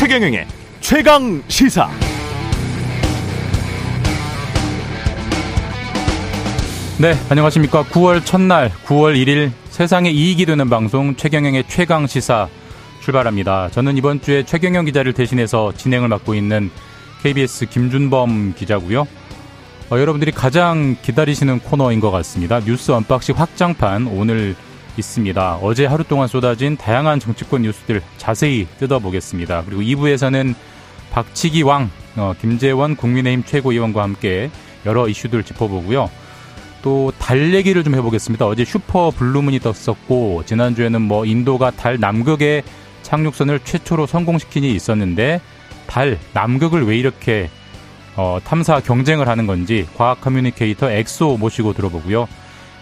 최경영의 최강 시사. 네, 안녕하십니까. 9월 첫날, 9월 1일 세상에 이익이 되는 방송 최경영의 최강 시사 출발합니다. 저는 이번 주에 최경영 기자를 대신해서 진행을 맡고 있는 KBS 김준범 기자고요. 어, 여러분들이 가장 기다리시는 코너인 것 같습니다. 뉴스 언박싱 확장판 오늘 있습니다. 어제 하루 동안 쏟아진 다양한 정치권 뉴스들 자세히 뜯어보겠습니다. 그리고 2부에서는 박치기 왕, 어, 김재원 국민의힘 최고위원과 함께 여러 이슈들 짚어보고요. 또 달 얘기를 좀 해보겠습니다. 어제 super blue moon이 떴었고 지난주에는 뭐 인도가 달 남극에 착륙선을 최초로 성공시킨 일이 있었는데 달 남극을 왜 이렇게 어, 탐사 경쟁을 하는 건지 과학 communicator 엑소 모시고 들어보고요.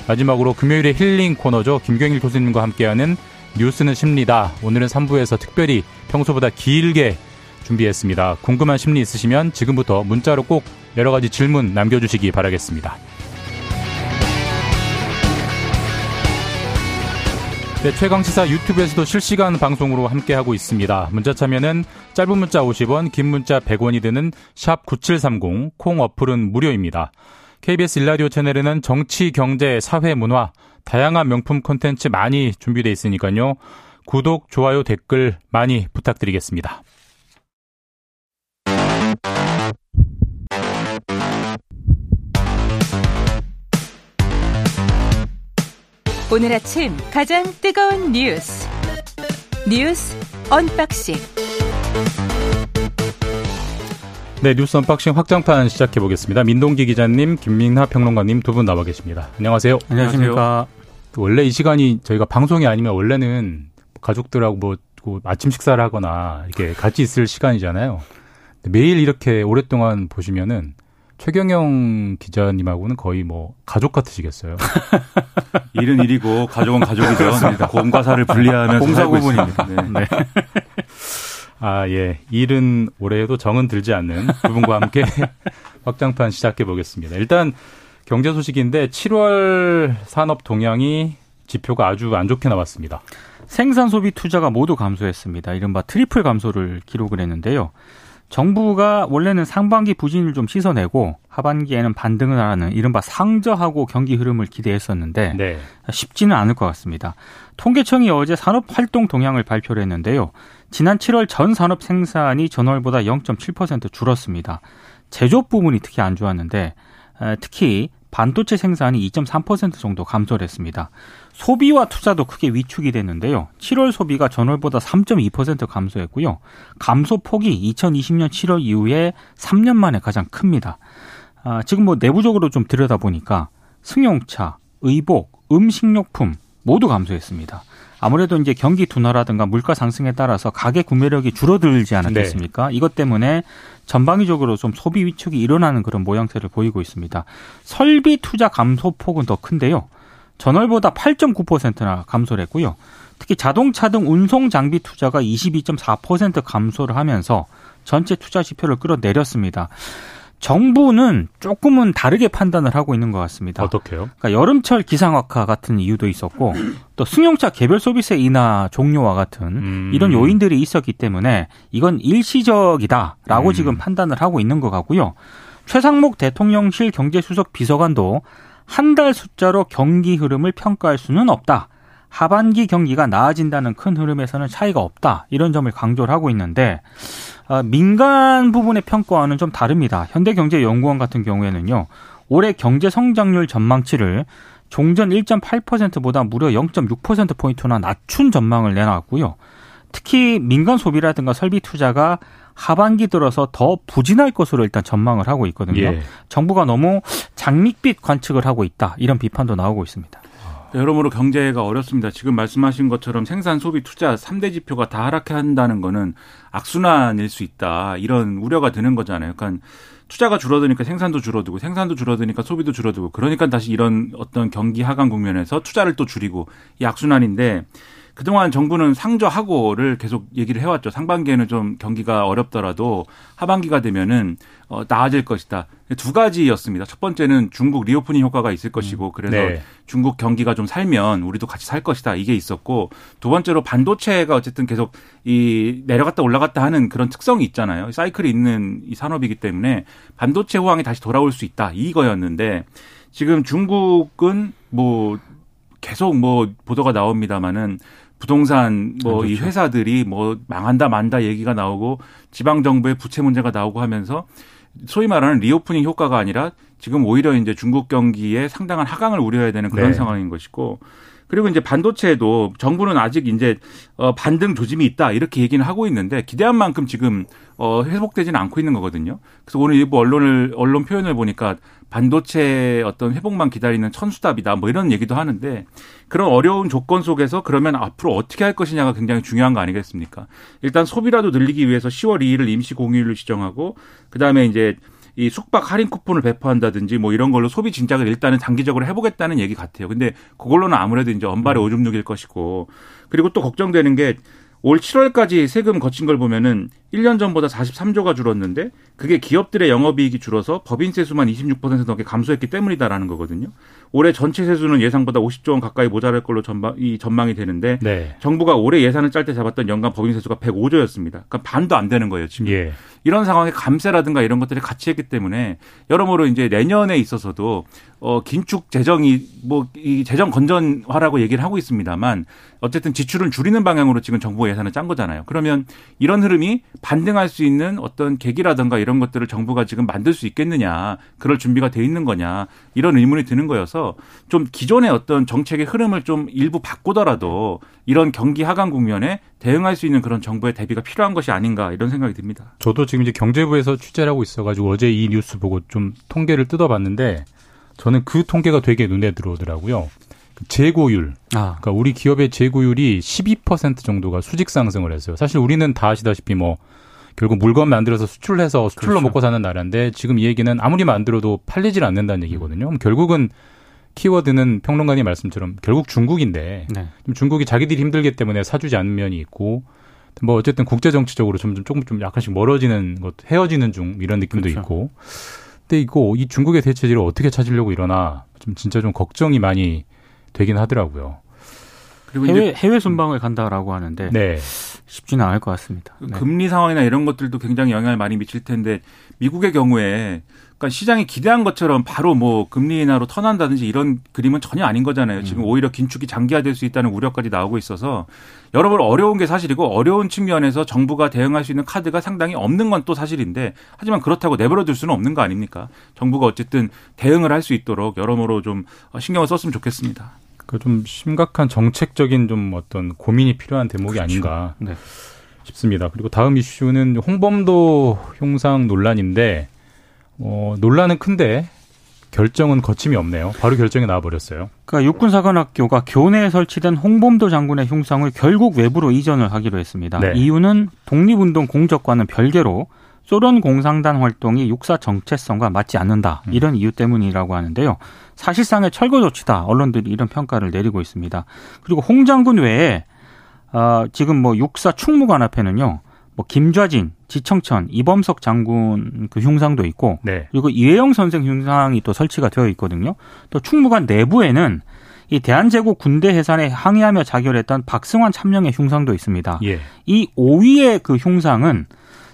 마지막으로 금요일에 힐링 코너죠. 김경일 교수님과 함께하는 뉴스는 심리다. 오늘은 3부에서 특별히 평소보다 길게 준비했습니다. 궁금한 심리 있으시면 지금부터 문자로 꼭 여러 가지 질문 남겨주시기 바라겠습니다. 네, 최강시사 유튜브에서도 실시간 방송으로 함께하고 있습니다. 문자 참여는 짧은 문자 50원, 긴 문자 100원이 드는 샵 9730, 콩 어플은 무료입니다. KBS 일라디오 채널에는 정치, 경제, 사회, 문화, 다양한 명품 콘텐츠 많이 준비되어 있으니까요. 구독, 좋아요, 댓글 많이 부탁드리겠습니다. 오늘 아침 가장 뜨거운 뉴스 뉴스 언박싱 네, 뉴스 언박싱 확장판 시작해 보겠습니다. 민동기 기자님, 김민하 평론가님 두 분 나와 계십니다. 안녕하세요. 안녕하십니까. 원래 이 시간이 저희가 방송이 아니면 원래는 가족들하고 뭐 아침 식사를 하거나 이렇게 같이 있을 시간이잖아요. 매일 이렇게 오랫동안 보시면은 최경영 기자님하고는 거의 뭐 가족 같으시겠어요. 일은 일이고 가족은 가족이죠. 공과 사를 분리하면서 공사구분입니다. 네. 네. 아, 예. 일은 올해에도 정은 들지 않는 두 분과 함께 확장판 시작해 보겠습니다. 일단 경제 소식인데 7월 산업 동향이 지표가 아주 안 좋게 나왔습니다. 생산 소비 투자가 모두 감소했습니다. 이른바 트리플 감소를 기록을 했는데요. 정부가 원래는 상반기 부진을 좀 씻어내고 하반기에는 반등을 하는 이른바 상저하고 경기 흐름을 기대했었는데 네. 쉽지는 않을 것 같습니다. 통계청이 어제 산업 활동 동향을 발표를 했는데요. 지난 7월 전 산업 생산이 전월보다 0.7% 줄었습니다. 제조업 부분이 특히 안 좋았는데 특히 반도체 생산이 2.3% 정도 감소를 했습니다. 소비와 투자도 크게 위축이 됐는데요. 7월 소비가 전월보다 3.2% 감소했고요. 감소 폭이 2020년 7월 이후에 3년 만에 가장 큽니다. 아, 지금 뭐 내부적으로 좀 들여다보니까 승용차, 의복, 음식료품 모두 감소했습니다. 아무래도 이제 경기 둔화라든가 물가 상승에 따라서 가계 구매력이 줄어들지 않았겠습니까? 네. 이것 때문에 전방위적으로 좀 소비 위축이 일어나는 그런 모양새를 보이고 있습니다. 설비 투자 감소폭은 더 큰데요. 전월보다 8.9%나 감소를 했고요. 특히 자동차 등 운송 장비 투자가 22.4% 감소를 하면서 전체 투자 지표를 끌어내렸습니다. 정부는 조금은 다르게 판단을 하고 있는 것 같습니다. 어떻게요? 그러니까 여름철 기상악화 같은 이유도 있었고 또 승용차 개별 소비세 인하 종료와 같은 음. 이런 요인들이 있었기 때문에 이건 일시적이다라고 음. 지금 판단을 하고 있는 것 같고요. 최상목 대통령실 경제수석 비서관도 한 달 숫자로 경기 흐름을 평가할 수는 없다. 하반기 경기가 나아진다는 큰 흐름에서는 차이가 없다. 이런 점을 강조를 하고 있는데 아, 민간 부분의 평가와는 좀 다릅니다. 현대경제연구원 같은 경우에는요. 올해 경제 성장률 전망치를 종전 1.8%보다 무려 0.6%포인트나 낮춘 전망을 내놨고요. 특히 민간 소비라든가 설비 투자가 하반기 들어서 더 부진할 것으로 일단 전망을 하고 있거든요. 예. 정부가 너무 장밋빛 관측을 하고 있다. 이런 비판도 나오고 있습니다. 여러모로 경제가 어렵습니다. 지금 말씀하신 것처럼 생산, 소비, 투자 3대 지표가 다 하락한다는 거는 악순환일 수 있다. 이런 우려가 드는 거잖아요. 그러니까 투자가 줄어드니까 생산도 줄어들고 생산도 줄어드니까 소비도 줄어들고 그러니까 다시 이런 어떤 경기 하강 국면에서 투자를 또 줄이고 이 악순환인데 그동안 정부는 상저하고를 계속 얘기를 해왔죠. 상반기에는 좀 경기가 어렵더라도 하반기가 되면은 어, 나아질 것이다. 두 가지였습니다. 첫 번째는 중국 reopening 효과가 있을 것이고 음. 그래서 네. 중국 경기가 좀 살면 우리도 같이 살 것이다. 이게 있었고 두 번째로 반도체가 어쨌든 계속 이 내려갔다 올라갔다 하는 그런 특성이 있잖아요. 사이클이 있는 이 산업이기 때문에 반도체 호황이 다시 돌아올 수 있다. 이거였는데 지금 중국은 뭐 계속 뭐 보도가 나옵니다마는 부동산 뭐이 그렇죠. 회사들이 뭐 망한다 만다 얘기가 나오고 지방 정부의 부채 문제가 나오고 하면서 소위 말하는 reopening 효과가 아니라 지금 오히려 이제 중국 경기에 상당한 하강을 우려해야 되는 그런 네. 상황인 것이고 그리고 이제 반도체도 정부는 아직 이제 어 반등 조짐이 있다 이렇게 얘기는 하고 있는데 기대한 만큼 지금 어 회복되지는 않고 있는 거거든요. 그래서 오늘 일부 언론을 언론 표현을 보니까 반도체 어떤 회복만 기다리는 천수답이다 뭐 이런 얘기도 하는데 그런 어려운 조건 속에서 그러면 앞으로 어떻게 할 것이냐가 굉장히 중요한 거 아니겠습니까? 일단 소비라도 늘리기 위해서 10월 2일을 임시 공휴일로 지정하고 그다음에 이제 이 숙박 할인 쿠폰을 배포한다든지 뭐 이런 걸로 소비 진작을 일단은 장기적으로 해보겠다는 얘기 같아요. 근데 그걸로는 아무래도 이제 언발의 오줌 누길 것이고 그리고 또 걱정되는 게 올 7월까지 세금 거친 걸 보면은 1년 전보다 43조가 줄었는데 그게 기업들의 영업이익이 줄어서 법인세 수만 26% 넘게 감소했기 때문이다라는 거거든요. 올해 전체 세수는 예상보다 50조 원 가까이 모자랄 걸로 전망, 이 전망이 되는데 네. 정부가 올해 예산을 짤 때 잡았던 연간 법인 세수가 105조였습니다. 그러니까 반도 안 되는 거예요, 지금. 예. 이런 상황에 감세라든가 이런 것들이 같이 했기 때문에 여러모로 이제 내년에 있어서도 어 긴축 재정이 뭐 이 재정 건전화라고 얘기를 하고 있습니다만 어쨌든 지출을 줄이는 방향으로 지금 정부 예산을 짠 거잖아요. 그러면 이런 흐름이 반등할 수 있는 어떤 계기라든가 이런 것들을 정부가 지금 만들 수 있겠느냐, 그럴 준비가 돼 있는 거냐 이런 의문이 드는 거여서 좀 기존의 어떤 정책의 흐름을 좀 일부 바꾸더라도 이런 경기 하강 국면에 대응할 수 있는 그런 정부의 대비가 필요한 것이 아닌가 이런 생각이 듭니다. 저도 지금 이제 경제부에서 취재를 하고 있어가지고 어제 이 뉴스 보고 좀 통계를 뜯어봤는데 저는 그 통계가 되게 눈에 들어오더라고요. 그 재고율. 아. 그러니까 우리 기업의 재고율이 12% 정도가 수직 상승을 했어요. 사실 우리는 다 아시다시피 뭐 결국 물건 만들어서 수출해서 수출로 그렇죠. 먹고 사는 나라인데 지금 이 얘기는 아무리 만들어도 팔리질 않는다는 얘기거든요. 그럼 결국은 키워드는 평론가님 말씀처럼 결국 중국인데 네. 중국이 자기들이 힘들기 때문에 사주지 않는 면이 있고 뭐 어쨌든 국제 정치적으로 점점 조금 좀 약간씩 멀어지는 것 헤어지는 중 이런 느낌도 그렇죠. 있고 근데 이거 이 중국의 대체제를 어떻게 찾으려고 이러나 좀 진짜 좀 걱정이 많이 되긴 하더라고요. 그리고 해외 해외 순방을 간다라고 하는데 네. 쉽지는 않을 것 같습니다. 그 네. 금리 상황이나 이런 것들도 굉장히 영향을 많이 미칠 텐데 미국의 경우에 그러니까 시장이 기대한 것처럼 바로 뭐 금리 인하로 턴한다든지 이런 그림은 전혀 아닌 거잖아요. 지금 음. 오히려 긴축이 장기화될 수 있다는 우려까지 나오고 있어서 여러분 어려운 게 사실이고 어려운 측면에서 정부가 대응할 수 있는 카드가 상당히 없는 건 또 사실인데 하지만 그렇다고 내버려 둘 수는 없는 거 아닙니까? 정부가 어쨌든 대응을 할 수 있도록 여러모로 좀 신경을 썼으면 좋겠습니다. 그 좀 심각한 정책적인 좀 어떤 고민이 필요한 대목이 그렇죠. 아닌가 네. 싶습니다. 그리고 다음 이슈는 홍범도 형상 논란인데 어, 논란은 큰데 결정은 거침이 없네요. 바로 결정이 나와버렸어요. 그러니까 육군사관학교가 교내에 설치된 홍범도 장군의 흉상을 결국 외부로 이전을 하기로 했습니다. 네. 이유는 독립운동 공적과는 별개로 소련 공상단 활동이 육사 정체성과 맞지 않는다. 음. 이런 이유 때문이라고 하는데요. 사실상의 철거 조치다. 언론들이 이런 평가를 내리고 있습니다. 그리고 홍 장군 외에 어, 지금 뭐 육사 충무관 앞에는요. 뭐 김좌진, 지청천, 이범석 장군 그 흉상도 있고 네. 그리고 이회영 선생 흉상이 또 설치가 되어 있거든요. 또 충무관 내부에는 이 대한제국 군대 해산에 항의하며 자결했던 박승환 참령의 흉상도 있습니다. 예. 이 5위의 그 흉상은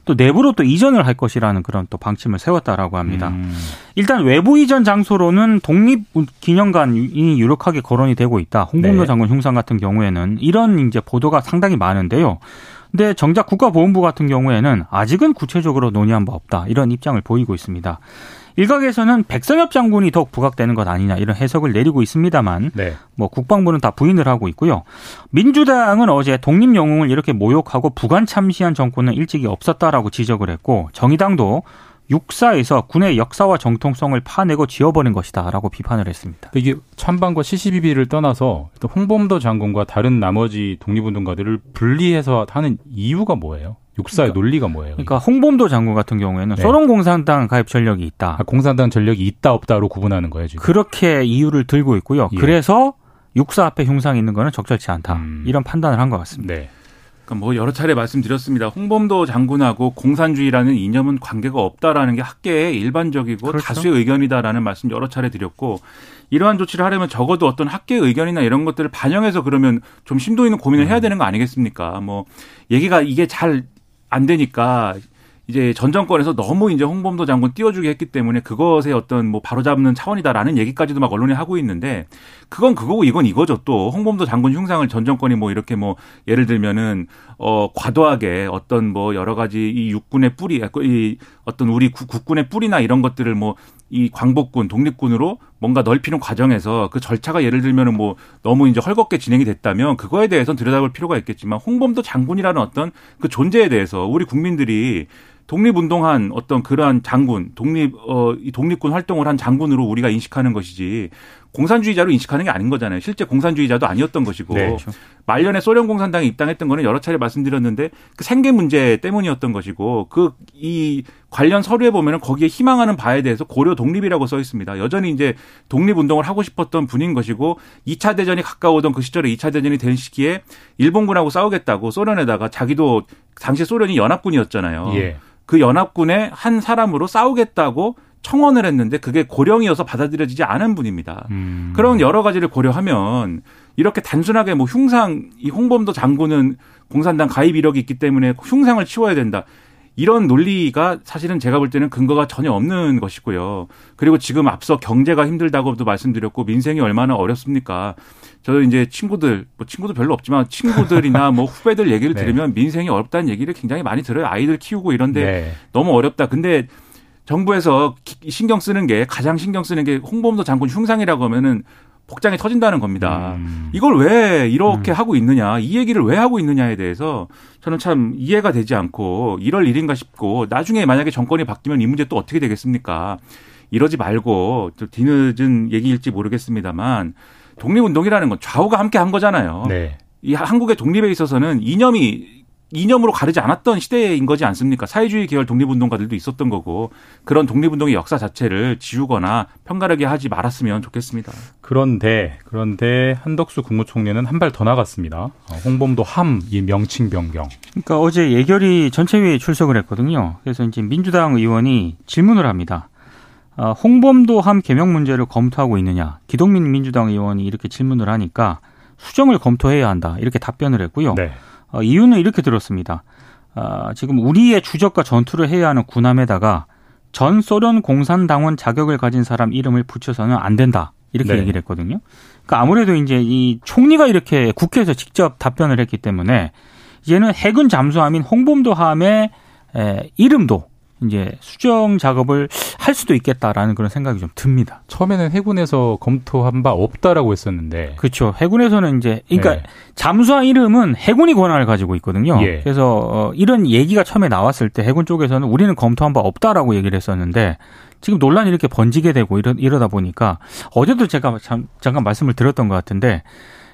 또 내부로 또 이전을 할 것이라는 그런 또 방침을 세웠다라고 합니다. 음. 일단 외부 이전 장소로는 독립 기념관이 유력하게 거론이 되고 있다. 홍범도 네. 장군 흉상 같은 경우에는 이런 이제 보도가 상당히 많은데요. 근데 정작 국가보훈부 같은 경우에는 아직은 구체적으로 논의한 바 없다. 이런 입장을 보이고 있습니다. 일각에서는 백선엽 장군이 더욱 부각되는 것 아니냐 이런 해석을 내리고 있습니다만 네. 뭐 국방부는 다 부인을 하고 있고요. 민주당은 어제 독립 영웅을 이렇게 모욕하고 부관 참시한 정권은 일찍이 없었다라고 지적을 했고 정의당도 육사에서 군의 역사와 정통성을 파내고 지워버린 것이다라고 비판을 했습니다. 이게 찬반과 시시비비를 떠나서 홍범도 장군과 다른 나머지 독립운동가들을 분리해서 하는 이유가 뭐예요? 육사의 그러니까, 논리가 뭐예요? 그러니까 홍범도 장군 같은 경우에는 네. 소련 공산당 가입 전력이 있다. 아, 공산당 전력이 있다 없다로 구분하는 거예요 지금. 그렇게 이유를 들고 있고요. 예. 그래서 육사 앞에 흉상이 있는 거는 적절치 않다. 음. 이런 판단을 한 것 같습니다. 네. 그러니까 뭐 여러 차례 말씀드렸습니다. 홍범도 장군하고 공산주의라는 이념은 관계가 없다라는 게 학계의 일반적이고 그렇죠. 다수의 의견이다라는 말씀 여러 차례 드렸고 이러한 조치를 하려면 적어도 어떤 학계의 의견이나 이런 것들을 반영해서 그러면 좀 심도 있는 고민을 해야 되는 거 아니겠습니까? 뭐 얘기가 이게 잘 안 되니까 이제 전 정권에서 너무 이제 홍범도 장군 띄워주게 했기 때문에 그것의 어떤 뭐 바로잡는 차원이다라는 얘기까지도 막 언론에 하고 있는데 그건 그거고 이건 이거죠. 또 홍범도 장군 흉상을 전 정권이 뭐 이렇게 뭐 예를 들면은 어 과도하게 어떤 뭐 여러 가지 이 육군의 뿌리 이 어떤 우리 국- 국군의 뿌리나 이런 것들을 뭐 이 광복군 독립군으로 뭔가 넓히는 과정에서 그 절차가 예를 들면은 뭐 너무 이제 헐겁게 진행이 됐다면 그거에 대해서는 들여다볼 필요가 있겠지만 홍범도 장군이라는 어떤 그 존재에 대해서 우리 국민들이 독립운동한 어떤 그러한 장군, 독립, 어, 이 독립군 활동을 한 장군으로 우리가 인식하는 것이지 공산주의자로 인식하는 게 아닌 거잖아요. 실제 공산주의자도 아니었던 것이고 네. 말년에 소련 공산당에 입당했던 거는 여러 차례 말씀드렸는데 그 생계 문제 때문이었던 것이고 그 이 관련 서류에 보면은 거기에 희망하는 바에 대해서 고려 독립이라고 써 있습니다. 여전히 이제 독립 운동을 하고 싶었던 분인 것이고 2차 대전이 가까워오던 그 시절에 2차 대전이 된 시기에 일본군하고 싸우겠다고 소련에다가 자기도 당시 소련이 연합군이었잖아요. 예. 그 연합군의 한 사람으로 싸우겠다고 청원을 했는데 그게 고령이어서 받아들여지지 않은 분입니다. 음. 그런 여러 가지를 고려하면 이렇게 단순하게 뭐 흉상 이 홍범도 장군은 공산당 가입 이력이 있기 때문에 흉상을 치워야 된다. 이런 논리가 사실은 제가 볼 때는 근거가 전혀 없는 것이고요. 그리고 지금 앞서 경제가 힘들다고도 말씀드렸고 민생이 얼마나 어렵습니까? 저 이제 친구들 뭐 친구도 별로 없지만 친구들이나 뭐 후배들 얘기를 네. 들으면 민생이 어렵다는 얘기를 굉장히 많이 들어요. 아이들 키우고 이런데 네. 너무 어렵다. 근데 정부에서 기- 신경 쓰는 게 가장 신경 쓰는 게 홍범도 장군 흉상이라고 하면은 복장이 터진다는 겁니다. 음. 이걸 왜 이렇게 하고 있느냐, 이 얘기를 왜 하고 있느냐에 대해서 저는 참 이해가 되지 않고 이럴 일인가 싶고 나중에 만약에 정권이 바뀌면 이 문제 또 어떻게 되겠습니까? 이러지 말고 좀 뒤늦은 얘기일지 모르겠습니다만 독립운동이라는 건 좌우가 함께 한 거잖아요. 네. 이 한국의 독립에 있어서는 이념이 이념으로 가르지 않았던 시대인 거지 않습니까? 사회주의 계열 독립운동가들도 있었던 거고 그런 독립운동의 역사 자체를 지우거나 편가르게 하지 말았으면 좋겠습니다. 그런데 그런데 한덕수 국무총리는 한 발 더 나갔습니다. 어, 홍범도 함 이 명칭 변경. 그러니까 어제 예결위 전체회의에 출석을 했거든요. 그래서 이제 민주당 의원이 질문을 합니다. 어, 홍범도 함 개명 문제를 검토하고 있느냐. 기동민 민주당 의원이 이렇게 질문을 하니까 수정을 검토해야 한다. 이렇게 답변을 했고요. 네. 어, 이유는 이렇게 들었습니다. 아, 지금 우리의 추적과 전투를 해야 하는 군함에다가 전 소련 공산당원 자격을 가진 사람 이름을 붙여서는 안 된다. 이렇게 네. 얘기를 했거든요. 그러니까 아무래도 이제 이 총리가 이렇게 국회에서 직접 답변을 했기 때문에 이제는 해군 잠수함인 홍범도 함의 에, 이름도 이제 수정 작업을 할 수도 있겠다라는 그런 생각이 좀 듭니다. 처음에는 해군에서 검토한 바 없다라고 했었는데. 그렇죠. 해군에서는 이제 그러니까 네. 잠수함 이름은 해군이 권한을 가지고 있거든요. 예. 그래서 어, 이런 얘기가 처음에 나왔을 때 해군 쪽에서는 우리는 검토한 바 없다라고 얘기를 했었는데 지금 논란이 이렇게 번지게 되고 이러, 이러다 보니까 어제도 제가 잠, 잠깐 말씀을 드렸던 것 같은데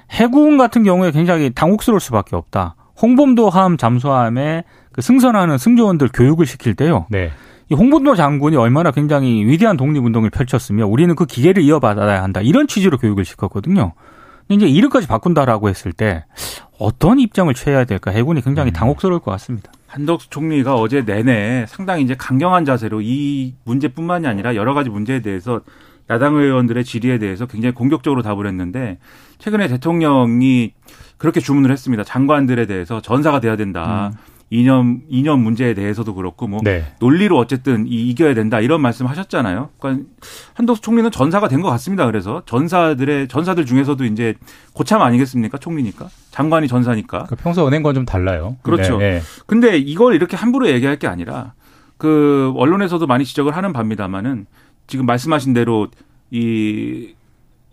해군 같은 경우에 굉장히 당혹스러울 수밖에 없다. 홍범도 함 잠수함에 그 승선하는 승조원들 교육을 시킬 때요. 네. 이 홍범도 장군이 얼마나 굉장히 위대한 독립운동을 펼쳤으며 우리는 그 기계를 이어받아야 한다. 이런 취지로 교육을 시켰거든요. 근데 이제 이름까지 바꾼다라고 했을 때 어떤 입장을 취해야 될까 해군이 굉장히 당혹스러울 것 같습니다. 한덕수 총리가 어제 내내 상당히 이제 강경한 자세로 이 문제뿐만이 아니라 여러 가지 문제에 대해서 야당 의원들의 질의에 대해서 굉장히 공격적으로 답을 했는데 최근에 대통령이 그렇게 주문을 했습니다. 장관들에 대해서 전사가 돼야 된다. 이념 이념 문제에 대해서도 그렇고 뭐 네. 논리로 어쨌든 이- 이겨야 된다 이런 말씀하셨잖아요. 그러니까 한덕수 총리는 전사가 된 것 같습니다. 그래서 전사들의 전사들 중에서도 이제 고참 아니겠습니까? 총리니까 장관이 전사니까. 그 평소 은행과는 좀 달라요. 그렇죠. 네, 네. 근데 이걸 이렇게 함부로 얘기할 게 아니라 그 언론에서도 많이 지적을 하는 바입니다만은 지금 말씀하신 대로 이,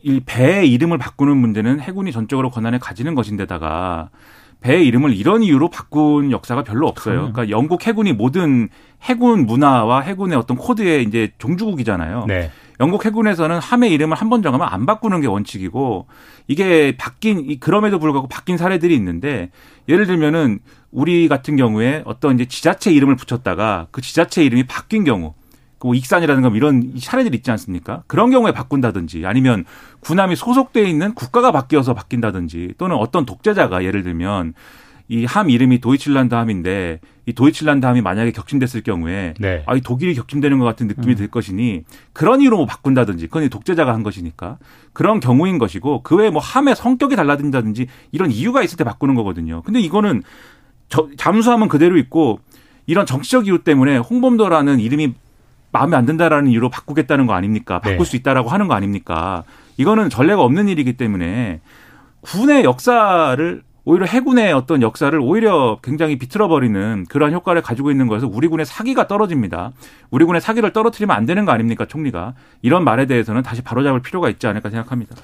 이 배의 이름을 바꾸는 문제는 해군이 전적으로 권한을 가지는 것인데다가 배의 이름을 이런 이유로 바꾼 역사가 별로 없어요. 그러니까 영국 해군이 모든 해군 문화와 해군의 어떤 코드의 이제 종주국이잖아요. 네. 영국 해군에서는 함의 이름을 한 번 정하면 안 바꾸는 게 원칙이고 이게 바뀐 이- 그럼에도 불구하고 바뀐 사례들이 있는데 예를 들면은 우리 같은 경우에 어떤 이제 지자체 이름을 붙였다가 그 지자체 이름이 바뀐 경우 뭐 익산이라든가 뭐 이런 차례들 있지 않습니까? 그런 경우에 바꾼다든지 아니면 군함이 소속돼 있는 국가가 바뀌어서 바뀐다든지 또는 어떤 독재자가 예를 들면 이 함 이름이 도이칠란드 함인데 이 도이칠란드 함이 만약에 격침됐을 경우에 네. 아, 이 독일이 격침되는 것 같은 느낌이 음. 들 것이니 그런 이유로 뭐 바꾼다든지 그건 이 독재자가 한 것이니까 그런 경우인 것이고 그 외에 뭐 함의 성격이 달라진다든지 이런 이유가 있을 때 바꾸는 거거든요. 근데 이거는 저, 잠수함은 그대로 있고 이런 정치적 이유 때문에 홍범도라는 이름이 마음에 안 든다라는 이유로 바꾸겠다는 거 아닙니까? 바꿀 네. 수 있다라고 하는 거 아닙니까? 이거는 전례가 없는 일이기 때문에 군의 역사를 오히려 해군의 어떤 역사를 오히려 굉장히 비틀어버리는 그러한 효과를 가지고 있는 거여서 우리 군의 사기가 떨어집니다. 우리 군의 사기를 떨어뜨리면 안 되는 거 아닙니까, 총리가? 이런 말에 대해서는 다시 바로잡을 필요가 있지 않을까 생각합니다.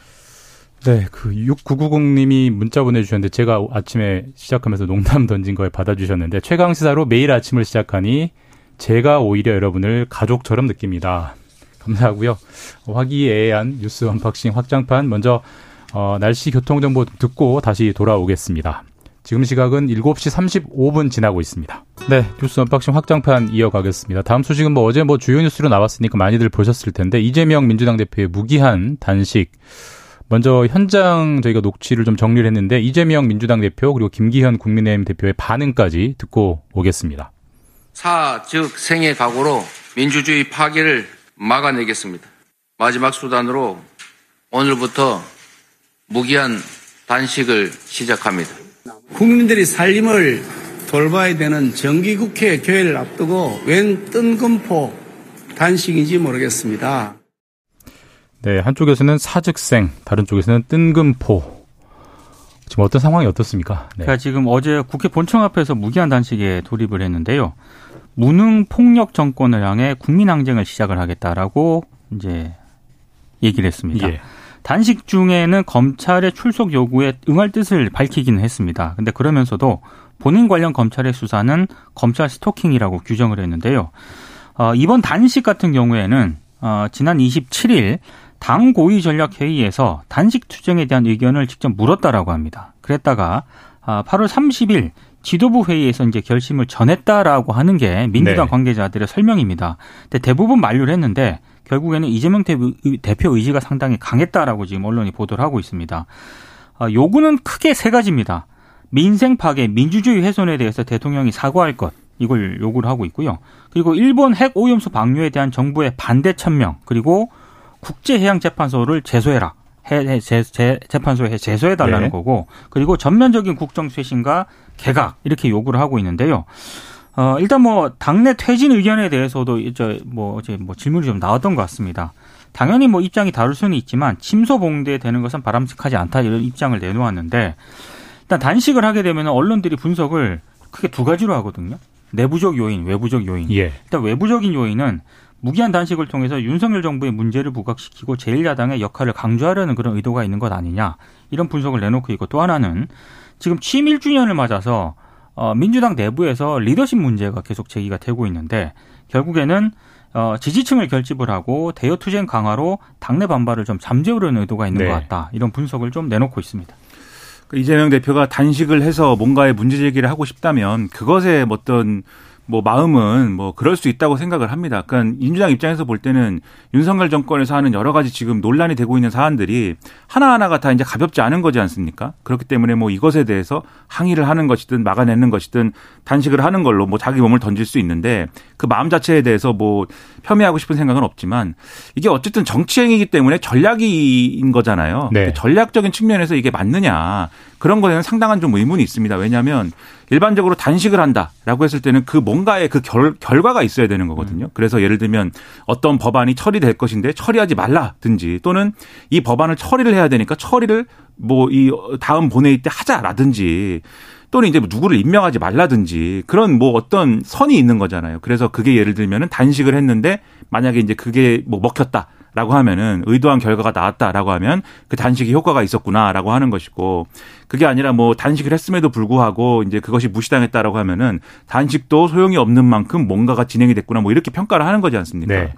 네, 그 6990님이 문자 보내주셨는데 제가 아침에 시작하면서 농담 던진 거에 받아주셨는데 최강 시사로 매일 아침을 시작하니 제가 오히려 여러분을 가족처럼 느낍니다. 감사하고요. 화기애애한 뉴스 unboxing 확장판 먼저 어, 날씨 교통 정보 듣고 다시 돌아오겠습니다. 지금 시각은 7시 35분 지나고 있습니다. 네, 뉴스 unboxing 확장판 이어가겠습니다. 다음 소식은 뭐 어제 뭐 주요 뉴스로 나왔으니까 많이들 보셨을 텐데 이재명 민주당 대표의 무기한 단식 먼저 현장 저희가 녹취를 좀 정리를 했는데 이재명 민주당 대표 그리고 김기현 국민의힘 대표의 반응까지 듣고 오겠습니다. 사, 즉 생의 각오로 민주주의 파괴를 막아내겠습니다. 마지막 수단으로 오늘부터 무기한 단식을 시작합니다. 국민들이 살림을 돌봐야 되는 정기국회 교회를 앞두고 웬 뜬금포 단식인지 모르겠습니다. 네, 한쪽에서는 사즉생, 다른 쪽에서는 뜬금포. 지금 어떤 상황이 어떻습니까? 네. 제가 지금 어제 국회 본청 앞에서 무기한 단식에 돌입을 했는데요. 무능 폭력 정권을 향해 국민 항쟁을 시작을 하겠다라고 이제 얘기를 했습니다. 예. 단식 중에는 검찰의 출석 요구에 응할 뜻을 밝히기는 했습니다. 근데 그러면서도 본인 관련 검찰의 수사는 검찰 스토킹이라고 규정을 했는데요. 어, 이번 단식 같은 경우에는 어, 지난 27일 당 고위 전략 회의에서 단식 투쟁에 대한 의견을 직접 물었다라고 합니다. 그랬다가 아, 8월 30일 지도부 회의에서 이제 결심을 전했다라고 하는 게 민주당 네. 관계자들의 설명입니다. 근데 대부분 만류를 했는데 결국에는 이재명 대- 대표 의지가 상당히 강했다라고 지금 언론이 보도를 하고 있습니다. 아, 요구는 크게 세 가지입니다. 민생 파괴, 민주주의 훼손에 대해서 대통령이 사과할 것 이걸 요구를 하고 있고요. 그리고 일본 핵 오염수 방류에 대한 정부의 반대 천명 그리고 국제해양재판소를 제소해라. 해, 해- 재, 재, 재판소에 제소해 달라는 네. 거고 그리고 전면적인 국정 쇄신과 개각 이렇게 요구를 하고 있는데요. 어, 일단 뭐 당내 퇴진 의견에 대해서도 이제 뭐 어제 뭐 질문이 좀 나왔던 것 같습니다. 당연히 뭐 입장이 다를 수는 있지만 침소 봉대되는 것은 바람직하지 않다 이런 입장을 내놓았는데 일단 단식을 하게 되면 언론들이 분석을 크게 두 가지로 하거든요. 내부적 요인, 외부적 요인. 예. 일단 외부적인 요인은 무기한 단식을 통해서 윤석열 정부의 문제를 부각시키고 제1야당의 역할을 강조하려는 그런 의도가 있는 것 아니냐 이런 분석을 내놓고 있고 또 하나는 지금 취임 1주년을 맞아서 어, 민주당 내부에서 리더십 문제가 계속 제기가 되고 있는데 결국에는 어, 지지층을 결집을 하고 대여 투쟁 강화로 당내 반발을 좀 잠재우려는 의도가 있는 네. 것 같다 이런 분석을 좀 내놓고 있습니다. 그 이재명 대표가 단식을 해서 뭔가의 문제 제기를 하고 싶다면 그것에 어떤 뭐 마음은 뭐 그럴 수 있다고 생각을 합니다. 그러니까 민주당 입장에서 볼 때는 윤석열 정권에서 하는 여러 가지 지금 논란이 되고 있는 사안들이 하나하나가 다 이제 가볍지 않은 거지 않습니까? 그렇기 때문에 뭐 이것에 대해서 항의를 하는 것이든 막아내는 것이든 단식을 하는 걸로 뭐 자기 몸을 던질 수 있는데 그 마음 자체에 대해서 뭐 폄훼하고 싶은 생각은 없지만 이게 어쨌든 정치행위이기 때문에 전략인 거잖아요. 네. 전략적인 측면에서 이게 맞느냐 그런 거에는 상당한 좀 의문이 있습니다. 왜냐하면 일반적으로 단식을 한다라고 했을 때는 그 뭔가의 그 결, 결과가 있어야 되는 거거든요. 그래서 예를 들면 어떤 법안이 처리될 것인데 처리하지 말라든지 또는 이 법안을 처리를 해야 되니까 처리를 뭐 이 다음 본회의 때 하자라든지 또는 이제 뭐 누구를 임명하지 말라든지 그런 뭐 어떤 선이 있는 거잖아요. 그래서 그게 예를 들면은 단식을 했는데 만약에 이제 그게 뭐 먹혔다. 라고 하면은 의도한 결과가 나왔다라고 하면 그 단식이 효과가 있었구나라고 하는 것이고 그게 아니라 뭐 단식을 했음에도 불구하고 이제 그것이 무시당했다라고 하면은 단식도 소용이 없는 만큼 뭔가가 진행이 됐구나 뭐 이렇게 평가를 하는 거지 않습니까? 네.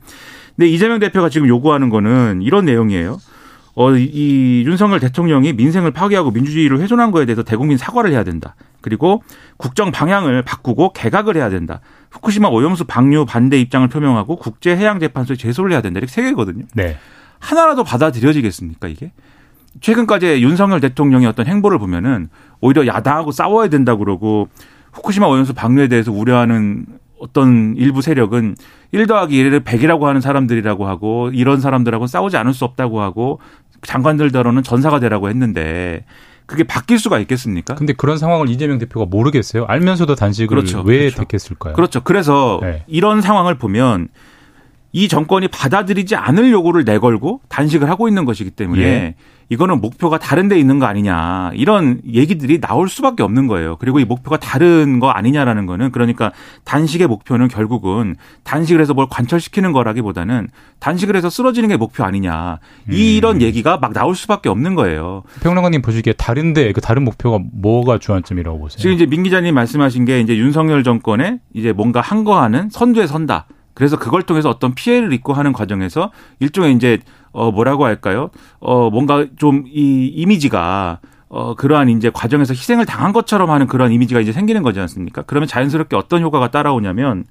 근데 이재명 대표가 지금 요구하는 거는 이런 내용이에요. 어, 이, 이 윤석열 대통령이 민생을 파괴하고 민주주의를 훼손한 거에 대해서 대국민 사과를 해야 된다. 그리고 국정 방향을 바꾸고 개각을 해야 된다. 후쿠시마 오염수 방류 반대 입장을 표명하고 국제해양재판소에 제소를 해야 된다. 이렇게 세 개거든요. 네. 하나라도 받아들여지겠습니까, 이게? 최근까지 윤석열 대통령의 어떤 행보를 보면은 오히려 야당하고 싸워야 된다 그러고 후쿠시마 오염수 방류에 대해서 우려하는 어떤 일부 세력은 1 더하기 1을 100이라고 하는 사람들이라고 하고 이런 사람들하고 싸우지 않을 수 없다고 하고 장관들더러는 전사가 되라고 했는데 그게 바뀔 수가 있겠습니까? 근데 그런 상황을 이재명 대표가 모르겠어요. 알면서도 단식을 그렇죠. 왜 그렇죠. 택했을까요? 그렇죠. 그래서 네. 이런 상황을 보면 이 정권이 받아들이지 않을 요구를 내걸고 단식을 하고 있는 것이기 때문에 예. 이거는 목표가 다른 데 있는 거 아니냐 이런 얘기들이 나올 수밖에 없는 거예요. 그리고 이 목표가 다른 거 아니냐라는 거는 그러니까 단식의 목표는 결국은 단식을 해서 뭘 관철시키는 거라기보다는 단식을 해서 쓰러지는 게 목표 아니냐 음. 이런 얘기가 막 나올 수밖에 없는 거예요. 평론가님 보시기에 다른데 그 다른 목표가 뭐가 주안점이라고 보세요? 지금 이제 민 기자님 말씀하신 게 이제 윤석열 정권에 이제 뭔가 한 거 하는 선두에 선다. 그래서 그걸 통해서 어떤 피해를 입고 하는 과정에서 일종의 이제 어 뭐라고 할까요? 어 뭔가 좀 이 이미지가 어 그러한 이제 과정에서 희생을 당한 것처럼 하는 그런 이미지가 이제 생기는 거지 않습니까? 그러면 자연스럽게 어떤 효과가 따라오냐면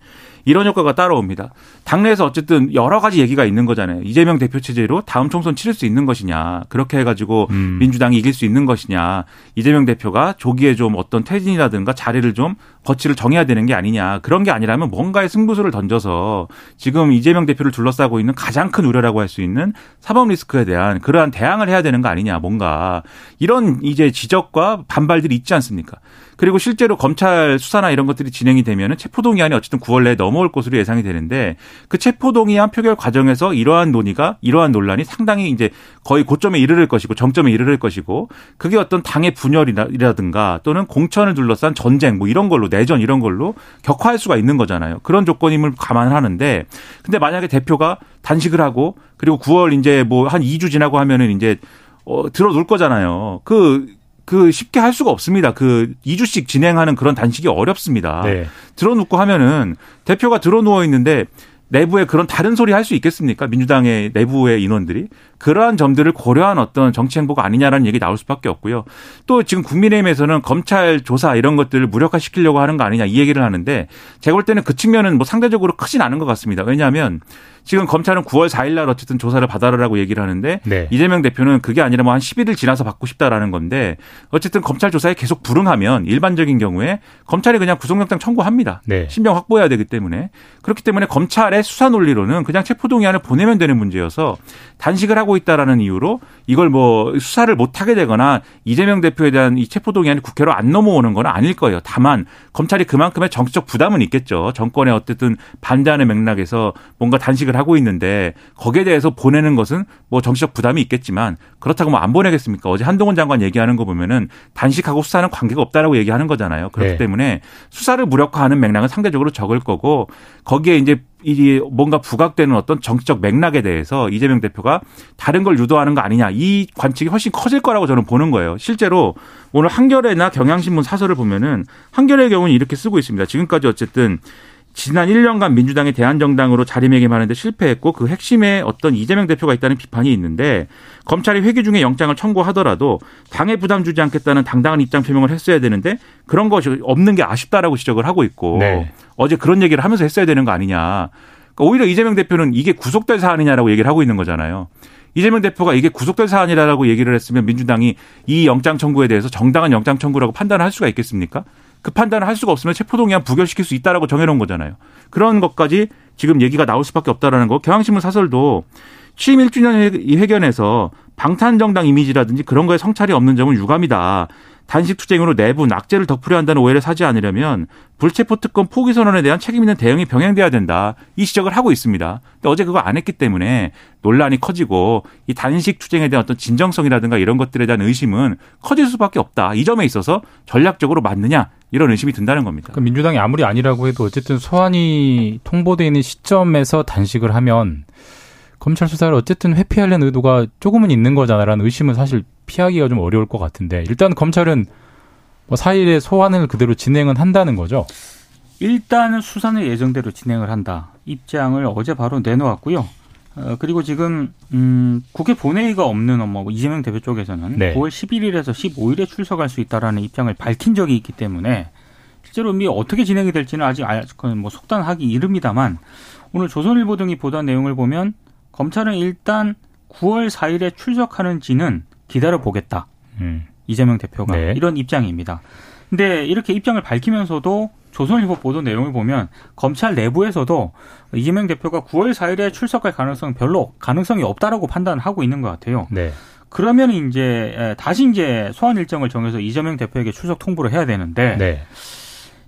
이런 효과가 따라옵니다. 당내에서 어쨌든 여러 가지 얘기가 있는 거잖아요. 이재명 대표 체제로 다음 총선 치를 수 있는 것이냐. 그렇게 해가지고 음. 민주당이 이길 수 있는 것이냐. 이재명 대표가 조기에 좀 어떤 퇴진이라든가 자리를 좀 거치를 정해야 되는 게 아니냐. 그런 게 아니라면 뭔가의 승부수를 던져서 지금 이재명 대표를 둘러싸고 있는 가장 큰 우려라고 할 수 있는 사법 리스크에 대한 그러한 대항을 해야 되는 거 아니냐. 뭔가 이런 이제 지적과 반발들이 있지 않습니까? 그리고 실제로 검찰 수사나 이런 것들이 진행이 되면은 체포동의안이 어쨌든 9월 내에 넘어올 것으로 예상이 되는데 그 체포동의안 표결 과정에서 이러한 논의가 이러한 논란이 상당히 이제 거의 고점에 이르를 것이고 정점에 이르를 것이고 그게 어떤 당의 분열이라든가 또는 공천을 둘러싼 전쟁 뭐 이런 걸로 내전 이런 걸로 격화할 수가 있는 거잖아요. 그런 조건임을 감안하는데 근데 만약에 대표가 단식을 하고 그리고 9월 이제 뭐 한 2주 지나고 하면은 이제 어 들어 놓을 거잖아요. 그 그 쉽게 할 수가 없습니다. 그 2주씩 진행하는 그런 단식이 어렵습니다. 네. 들어눕고 하면은 대표가 들어누워 있는데 내부에 그런 다른 소리 할 수 있겠습니까? 민주당의 내부의 인원들이 그러한 점들을 고려한 어떤 정치 행보가 아니냐라는 얘기 나올 수밖에 없고요. 또 지금 국민의힘에서는 검찰 조사 이런 것들을 무력화시키려고 하는 거 아니냐 이 얘기를 하는데 제가 볼 때는 그 측면은 뭐 상대적으로 크진 않은 것 같습니다. 왜냐하면 지금 검찰은 9월 4일 날 어쨌든 조사를 받아라라고 얘기를 하는데 네. 이재명 대표는 그게 아니라 뭐 한 10일을 지나서 받고 싶다라는 건데 어쨌든 검찰 조사에 계속 불응하면 일반적인 경우에 검찰이 그냥 구속영장 청구합니다. 네. 신병 확보해야 되기 때문에 그렇기 때문에 검찰의 수사 논리로는 그냥 체포동의안을 보내면 되는 문제여서 단식을 하고 있다라는 이유로 이걸 뭐 수사를 못 하게 되거나 이재명 대표에 대한 이 체포동의안이 국회로 안 넘어오는 건 아닐 거예요. 다만 검찰이 그만큼의 정치적 부담은 있겠죠. 정권에 어쨌든 반대하는 맥락에서 뭔가 단식을 하고 있는데 거기에 대해서 보내는 것은 뭐 정치적 부담이 있겠지만 그렇다고 뭐 안 보내겠습니까? 어제 한동훈 장관 얘기하는 거 보면은 단식하고 수사는 관계가 없다라고 얘기하는 거잖아요. 그렇기 네. 때문에 수사를 무력화하는 맥락은 상대적으로 적을 거고 거기에 이제 이 뭔가 부각되는 어떤 정치적 맥락에 대해서 이재명 대표가 다른 걸 유도하는 거 아니냐 이 관측이 훨씬 커질 거라고 저는 보는 거예요. 실제로 오늘 한겨레나 경향신문 사설을 보면은 한겨레의 경우는 이렇게 쓰고 있습니다. 지금까지 어쨌든 지난 1년간 민주당이 대한정당으로 자리매김하는데 실패했고 그 핵심에 어떤 이재명 대표가 있다는 비판이 있는데 검찰이 회기 중에 영장을 청구하더라도 당에 부담 주지 않겠다는 당당한 입장 표명을 했어야 되는데 그런 것이 없는 게 아쉽다라고 지적을 하고 있고 네. 어제 그런 얘기를 하면서 했어야 되는 거 아니냐. 그러니까 오히려 이재명 대표는 이게 구속될 사안이냐라고 얘기를 하고 있는 거잖아요. 이재명 대표가 이게 구속될 사안이라고 얘기를 했으면 민주당이 이 영장 청구에 대해서 정당한 영장 청구라고 판단을 할 수가 있겠습니까? 그 판단을 할 수가 없으면 체포동의안 부결시킬 수 있다라고 정해놓은 거잖아요. 그런 것까지 지금 얘기가 나올 수밖에 없다라는 거. 경향신문 사설도 취임 1주년 회- 이 회견에서 방탄정당 이미지라든지 그런 거에 성찰이 없는 점은 유감이다. 단식 투쟁으로 내부 낙제를 덮으려 한다는 오해를 사지 않으려면 불체포 특권 포기 선언에 대한 책임 있는 대응이 병행돼야 된다. 이 지적을 하고 있습니다. 근데 어제 그거 안 했기 때문에 논란이 커지고 이 단식 투쟁에 대한 어떤 진정성이라든가 이런 것들에 대한 의심은 커질 수밖에 없다. 이 점에 있어서 전략적으로 맞느냐 이런 의심이 든다는 겁니다. 그러니까 민주당이 아무리 아니라고 해도 어쨌든 소환이 통보돼 있는 시점에서 단식을 하면 검찰 수사를 어쨌든 회피하려는 의도가 조금은 있는 거잖아라는 의심은 사실 피하기가 좀 어려울 것 같은데 일단 검찰은 뭐 4일에 소환을 그대로 진행은 한다는 거죠. 일단은 수사는 예정대로 진행을 한다. 입장을 어제 바로 내놓았고요. 어, 그리고 지금 음, 국회 본회의가 없는 뭐 이재명 대표 쪽에서는 네. 9월 11일에서 15일에 출석할 수 있다라는 입장을 밝힌 적이 있기 때문에 실제로 이 어떻게 진행이 될지는 아직 뭐 속단하기 이릅니다만 오늘 조선일보 등이 보도한 내용을 보면 검찰은 일단 9월 4일에 출석하는지는 기다려 보겠다. 음. 이재명 대표가 네. 이런 입장입니다. 근데 이렇게 입장을 밝히면서도 조선일보 보도 내용을 보면 검찰 내부에서도 이재명 대표가 9월 4일에 출석할 가능성 별로 가능성이 없다라고 판단하고 있는 것 같아요. 네. 그러면 이제 에, 다시 이제 소환 일정을 정해서 이재명 대표에게 출석 통보를 해야 되는데 네.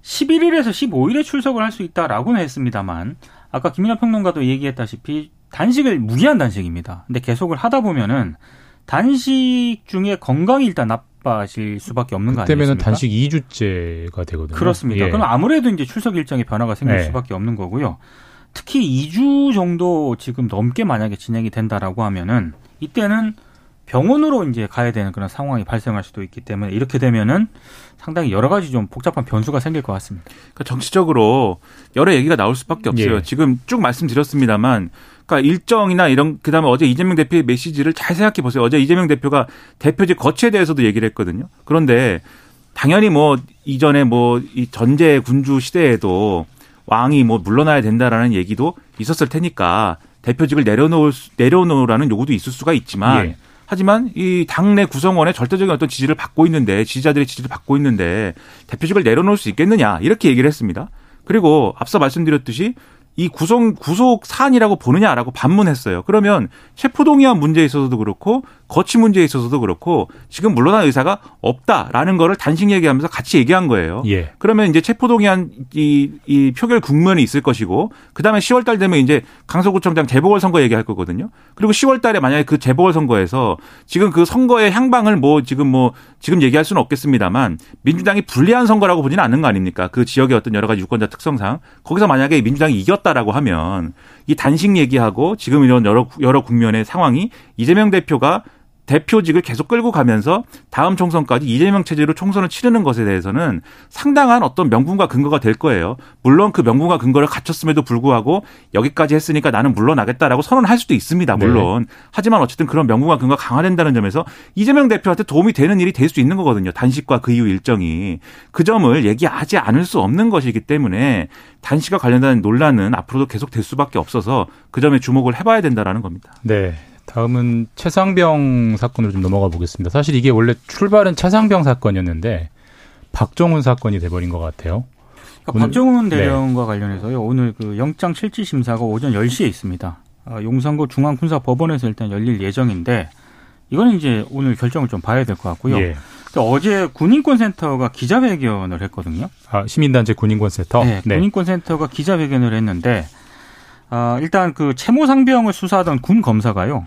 11일에서 15일에 출석을 할 수 있다라고는 했습니다만 아까 김민하 평론가도 얘기했다시피 단식을 무기한 단식입니다. 근데 계속을 하다 보면은 단식 중에 건강이 일단 나 빠질 수밖에 없는 거 아니겠습니까? 단식 2주째가 되거든요. 그렇습니다. 예. 그럼 아무래도 이제 출석 일정에 변화가 생길 네. 수밖에 없는 거고요. 특히 2주 정도 지금 넘게 만약에 진행이 된다라고 하면은 이때는 병원으로 이제 가야 되는 그런 상황이 발생할 수도 있기 때문에 이렇게 되면은 상당히 여러 가지 좀 복잡한 변수가 생길 것 같습니다. 그러니까 정치적으로 여러 얘기가 나올 수밖에 없어요. 예. 지금 쭉 말씀드렸습니다만, 그러니까 일정이나 이런 그다음에 어제 이재명 대표의 메시지를 잘 생각해 보세요. 어제 이재명 대표가 대표직 거취에 대해서도 얘기를 했거든요. 그런데 당연히 뭐 이전에 뭐 이 전제 군주 시대에도 왕이 뭐 물러나야 된다라는 얘기도 있었을 테니까 대표직을 내려놓을 수- 내려놓으라는 요구도 있을 수가 있지만 예. 하지만 이 당내 구성원의 절대적인 어떤 지지를 받고 있는데 지지자들의 지지를 받고 있는데 대표직을 내려놓을 수 있겠느냐 이렇게 얘기를 했습니다. 그리고 앞서 말씀드렸듯이 이 구성 구속 사안이라고 보느냐라고 반문했어요. 그러면 체포동의안 문제에 있어서도 그렇고 거취 문제에 있어서도 그렇고 지금 물러날 의사가 없다라는 거를 단식 얘기하면서 같이 얘기한 거예요. 예. 그러면 이제 체포동의안 이, 이 표결 국면이 있을 것이고 그다음에 10월 달 되면 이제 강서구청장 재보궐 선거 얘기할 거거든요. 그리고 10월 달에 만약에 그 재보궐 선거에서 지금 그 선거의 향방을 뭐 지금 뭐 지금 얘기할 수는 없겠습니다만 민주당이 불리한 선거라고 보지는 않는 거 아닙니까? 그 지역의 어떤 여러 가지 유권자 특성상 거기서 만약에 민주당이 이겼다라고 하면 이 단식 얘기하고 지금 이런 여러 여러 국면의 상황이 이재명 대표가 대표직을 계속 끌고 가면서 다음 총선까지 이재명 체제로 총선을 치르는 것에 대해서는 상당한 어떤 명분과 근거가 될 거예요. 물론 그 명분과 근거를 갖췄음에도 불구하고 여기까지 했으니까 나는 물러나겠다라고 선언할 수도 있습니다. 물론. 하지만 어쨌든 그런 명분과 근거가 강화된다는 점에서 이재명 대표한테 도움이 되는 일이 될 수 있는 거거든요. 단식과 그 이후 일정이. 그 점을 얘기하지 않을 수 없는 것이기 때문에 단식과 관련된 논란은 앞으로도 계속 될 수밖에 없어서 그 점에 주목을 해봐야 된다라는 겁니다. 네. 다음은 최상병 사건으로 좀 넘어가 보겠습니다. 사실 이게 원래 출발은 최상병 사건이었는데 박정훈 사건이 돼버린 것 같아요. 그러니까 박정훈 네. 대령과 관련해서요. 오늘 그 영장 실질 심사가 오전 10시에 있습니다. 아, 용산구 중앙군사법원에서 일단 열릴 예정인데 이거는 이제 오늘 결정을 좀 봐야 될 것 같고요. 예. 어제 군인권센터가 기자회견을 했거든요. 아, 시민단체 군인권센터. 네, 군인권센터가 기자회견을 했는데 아, 일단 그 채모 상병을 수사하던 군 검사가요.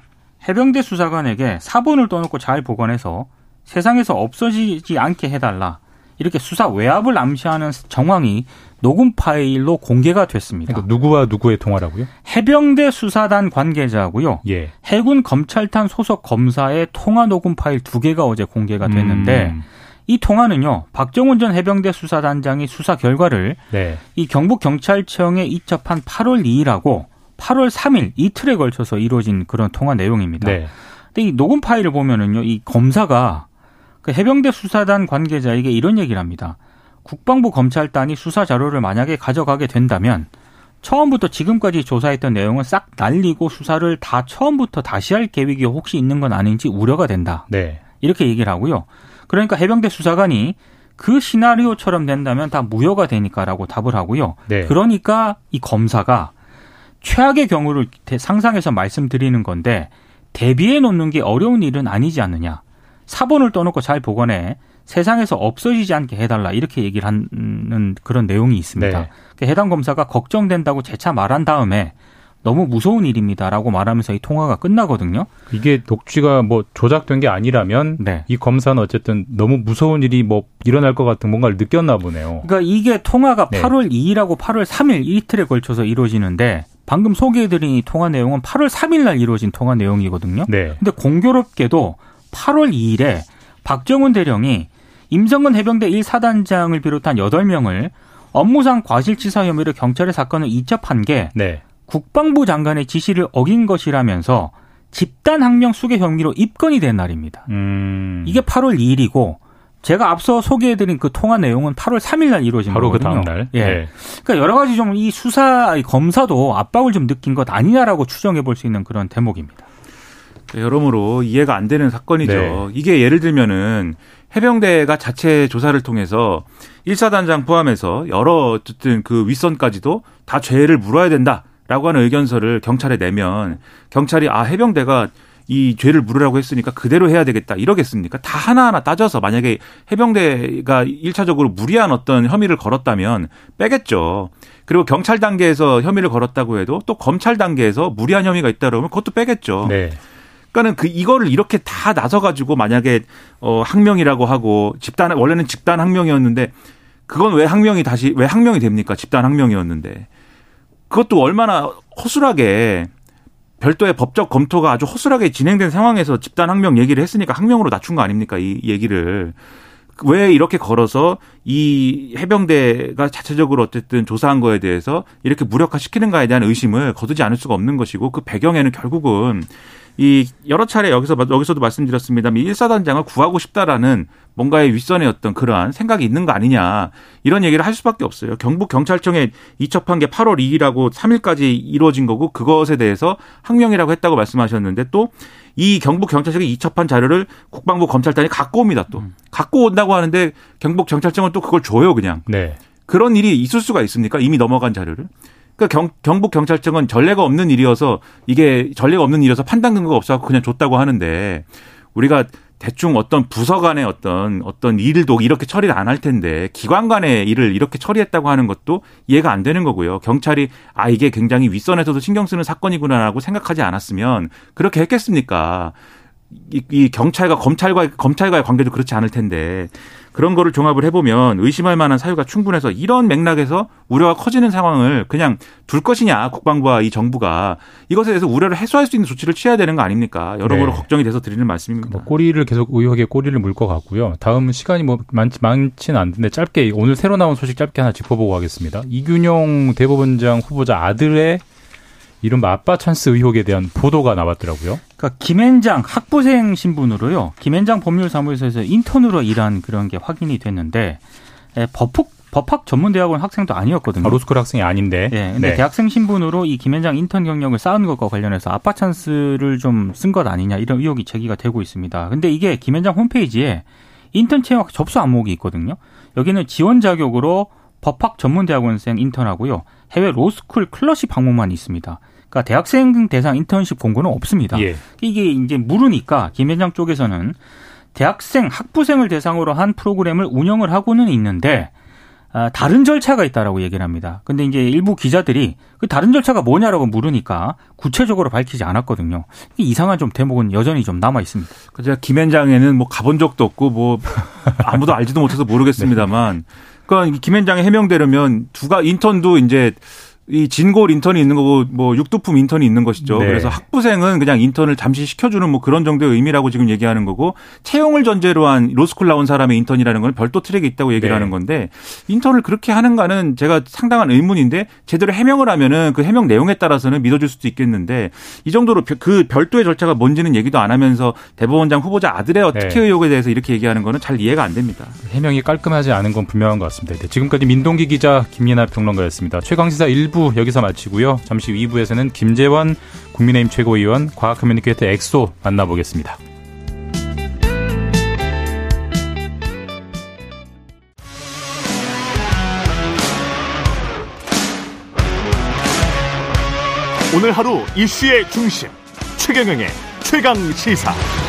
해병대 수사관에게 사본을 떠놓고 잘 보관해서 세상에서 없어지지 않게 해달라. 이렇게 수사 외압을 암시하는 정황이 녹음 파일로 공개가 됐습니다. 그러니까 누구와 누구의 통화라고요? 해병대 수사단 관계자고요. 예. 해군 검찰단 소속 검사의 통화 녹음 파일 두 개가 어제 공개가 됐는데 음, 이 통화는요. 박정훈 전 해병대 수사단장이 수사 결과를 네. 이 경북 경찰청에 이첩한 8월 2일하고 8월 3일 이틀에 걸쳐서 이루어진 그런 통화 내용입니다. 네. 근데 이 녹음 파일을 보면은요, 이 검사가 그 해병대 수사단 관계자에게 이런 얘기를 합니다. 국방부 검찰단이 수사 자료를 만약에 가져가게 된다면 처음부터 지금까지 조사했던 내용은 싹 날리고 수사를 다 처음부터 다시 할 계획이 혹시 있는 건 아닌지 우려가 된다. 네. 이렇게 얘기를 하고요. 그러니까 해병대 수사관이 그 시나리오처럼 된다면 다 무효가 되니까라고 답을 하고요. 네. 그러니까 이 검사가 최악의 경우를 대- 상상해서 말씀드리는 건데 대비해 놓는 게 어려운 일은 아니지 않느냐. 사본을 떠놓고 잘 보관해 세상에서 없어지지 않게 해달라 이렇게 얘기를 하는 그런 내용이 있습니다. 네. 그 해당 검사가 걱정된다고 재차 말한 다음에 너무 무서운 일입니다라고 말하면서 이 통화가 끝나거든요. 이게 녹취가 뭐 조작된 게 아니라면 네. 이 검사는 어쨌든 너무 무서운 일이 뭐 일어날 것 같은 뭔가를 느꼈나 보네요. 그러니까 이게 통화가 네. 8월 2일하고 8월 3일 이틀에 걸쳐서 이루어지는데 방금 소개해드린 이 통화 내용은 8월 3일 날 이루어진 통화 내용이거든요. 네. 근데 공교롭게도 8월 2일에 박정훈 대령이 임성근 해병대 1사단장을 비롯한 8명을 업무상 과실치사 혐의로 경찰에 사건을 이첩한 게 네. 국방부 장관의 지시를 어긴 것이라면서 집단 항명 수개 혐의로 입건이 된 날입니다. 음. 이게 8월 2일이고 제가 앞서 소개해드린 그 통화 내용은 8월 3일 날 이루어진 바로 거거든요. 그 다음 날. 예. 네. 그러니까 여러 가지 좀 이 수사 검사도 압박을 좀 느낀 것 아니냐라고 추정해 볼 수 있는 그런 대목입니다. 여러모로 이해가 안 되는 사건이죠. 네. 이게 예를 들면은 해병대가 자체 조사를 통해서 1사단장 포함해서 여러 어쨌든 그 윗선까지도 다 죄를 물어야 된다라고 하는 의견서를 경찰에 내면 경찰이 아 해병대가 이 죄를 물으라고 했으니까 그대로 해야 되겠다 이러겠습니까? 다 하나하나 따져서 만약에 해병대가 1차적으로 무리한 어떤 혐의를 걸었다면 빼겠죠. 그리고 경찰 단계에서 혐의를 걸었다고 해도 또 검찰 단계에서 무리한 혐의가 있다 그러면 그것도 빼겠죠. 네. 그러니까는 그 이거를 이렇게 다 나서 가지고 만약에 어 항명이라고 하고 집단 원래는 집단 항명이었는데 그건 왜 항명이 다시 왜 항명이 됩니까? 집단 항명이었는데 그것도 얼마나 허술하게 별도의 법적 검토가 아주 허술하게 진행된 상황에서 집단 항명 얘기를 했으니까 항명으로 낮춘 거 아닙니까? 이 얘기를 왜 이렇게 걸어서 이 해병대가 자체적으로 어쨌든 조사한 거에 대해서 이렇게 무력화시키는가에 대한 의심을 거두지 않을 수가 없는 것이고 그 배경에는 결국은 이 여러 차례 여기서 여기서도 말씀드렸습니다만 1사단장을 구하고 싶다라는 뭔가의 윗선의 어떤 그러한 생각이 있는 거 아니냐 이런 얘기를 할 수밖에 없어요. 경북 경찰청에 이첩한 게 8월 2일하고 3일까지 이루어진 거고 그것에 대해서 항명이라고 했다고 말씀하셨는데 또 이 경북 경찰청에 이첩한 자료를 국방부 검찰단이 갖고 옵니다. 또 갖고 온다고 하는데 경북 경찰청은 또 그걸 줘요 그냥 네. 그런 일이 있을 수가 있습니까? 이미 넘어간 자료를. 그러니까 경, 경북 경찰청은 전례가 없는 일이어서 이게 전례가 없는 일이어서 판단 근거가 없어서 그냥 줬다고 하는데 우리가 대충 어떤 부서 간의 어떤 어떤 일도 이렇게 처리를 안 할 텐데 기관 간의 일을 이렇게 처리했다고 하는 것도 이해가 안 되는 거고요. 경찰이 아 이게 굉장히 윗선에서도 신경 쓰는 사건이구나라고 생각하지 않았으면 그렇게 했겠습니까? 이, 이 경찰과 검찰과 검찰과의 관계도 그렇지 않을 텐데 그런 거를 종합을 해보면 의심할 만한 사유가 충분해서 이런 맥락에서 우려가 커지는 상황을 그냥 둘 것이냐 국방부와 이 정부가 이것에 대해서 우려를 해소할 수 있는 조치를 취해야 되는 거 아닙니까? 여러모로 네. 걱정이 돼서 드리는 말씀입니다. 뭐 꼬리를 계속 의혹에 꼬리를 물 것 같고요. 다음 시간이 뭐 많지 많지는 않는데 짧게 오늘 새로 나온 소식 짧게 하나 짚어보고 가겠습니다. 이균용 대법원장 후보자 아들의 이른바 아빠 찬스 의혹에 대한 보도가 나왔더라고요. 그러니까 김앤장 학부생 신분으로요. 김앤장 법률사무소에서 인턴으로 일한 그런 게 확인이 됐는데 에, 법학 법학 전문대학원 학생도 아니었거든요. 아, 로스쿨 학생이 아닌데. 예, 근데 네. 대학생 신분으로 이 김앤장 인턴 경력을 쌓은 것과 관련해서 아빠 찬스를 좀 쓴 것 아니냐 이런 의혹이 제기가 되고 있습니다. 근데 이게 김앤장 홈페이지에 인턴 채용 접수 항목이 있거든요. 여기는 지원 자격으로 법학 전문대학원생 인턴하고요. 해외 로스쿨 클러시 방문만 있습니다. 그러니까 대학생 대상 인턴십 공고는 없습니다. 예. 이게 이제 물으니까 김현장 쪽에서는 대학생 학부생을 대상으로 한 프로그램을 운영을 하고는 있는데 아, 다른 절차가 있다라고 얘기를 합니다. 근데 이제 일부 기자들이 그 다른 절차가 뭐냐라고 물으니까 구체적으로 밝히지 않았거든요. 이상한 좀 대목은 여전히 좀 남아 있습니다. 그 제가 김현장에는 뭐 가본 적도 없고 뭐 아무도 알지도 못해서 모르겠습니다만 그러니까 이 김앤장에 해명되려면 두가 인턴도 이제 이 진골 인턴이 있는 거고 뭐 육두품 인턴이 있는 것이죠. 네. 그래서 학부생은 그냥 인턴을 잠시 시켜주는 뭐 그런 정도의 의미라고 지금 얘기하는 거고 채용을 전제로 한 로스쿨 나온 사람의 인턴이라는 건 별도 트랙이 있다고 얘기를 네. 하는 건데 인턴을 그렇게 하는가는 제가 상당한 의문인데 제대로 해명을 하면은 그 해명 내용에 따라서는 믿어줄 수도 있겠는데 이 정도로 그 별도의 절차가 뭔지는 얘기도 안 하면서 대법원장 후보자 아들의 네. 특혜 의혹에 대해서 이렇게 얘기하는 거는 잘 이해가 안 됩니다. 해명이 깔끔하지 않은 건 분명한 것 같습니다. 네, 지금까지 민동기 기자 김민아 평론가였습니다. 최강 시사 1부 여기서 마치고요. 잠시 후 2부에서는 김재원 국민의힘 최고위원 과학 communicator 엑소 만나보겠습니다. 오늘 하루 이슈의 중심 최경영의 최강 시사.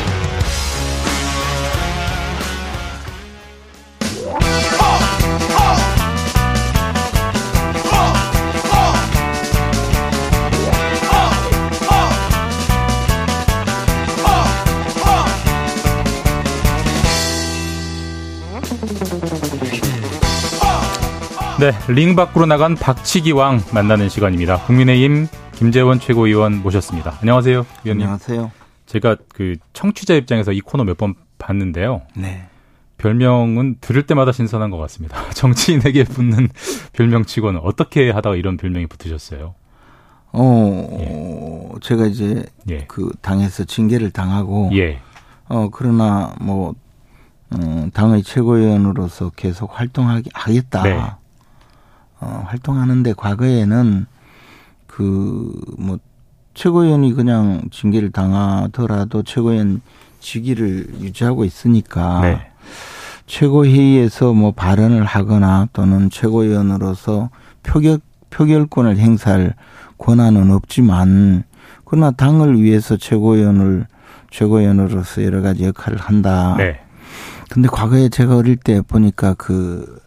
네, 링 밖으로 나간 박치기 왕 만나는 시간입니다. 국민의힘 김재원 최고위원 모셨습니다. 안녕하세요, 위원님. 안녕하세요. 제가 그 청취자 입장에서 이 코너 몇 번 봤는데요. 네. 별명은 들을 때마다 신선한 것 같습니다. 정치인에게 붙는 별명치고는 어떻게 하다가 이런 별명이 붙으셨어요? 어, 제가 이제 예. 그 당에서 징계를 당하고 예. 어 그러나 뭐 음, 당의 최고위원으로서 계속 활동하기 하겠다. 네. 어, 활동하는데 과거에는 그 뭐 최고위원이 그냥 징계를 당하더라도 최고위원 직위를 유지하고 있으니까 네. 최고회의에서 뭐 발언을 하거나 또는 최고위원으로서 표결 표결권을 행사할 권한은 없지만 그러나 당을 위해서 최고위원을 최고위원으로서 여러 가지 역할을 한다. 네. 근데 과거에 제가 어릴 때 보니까 그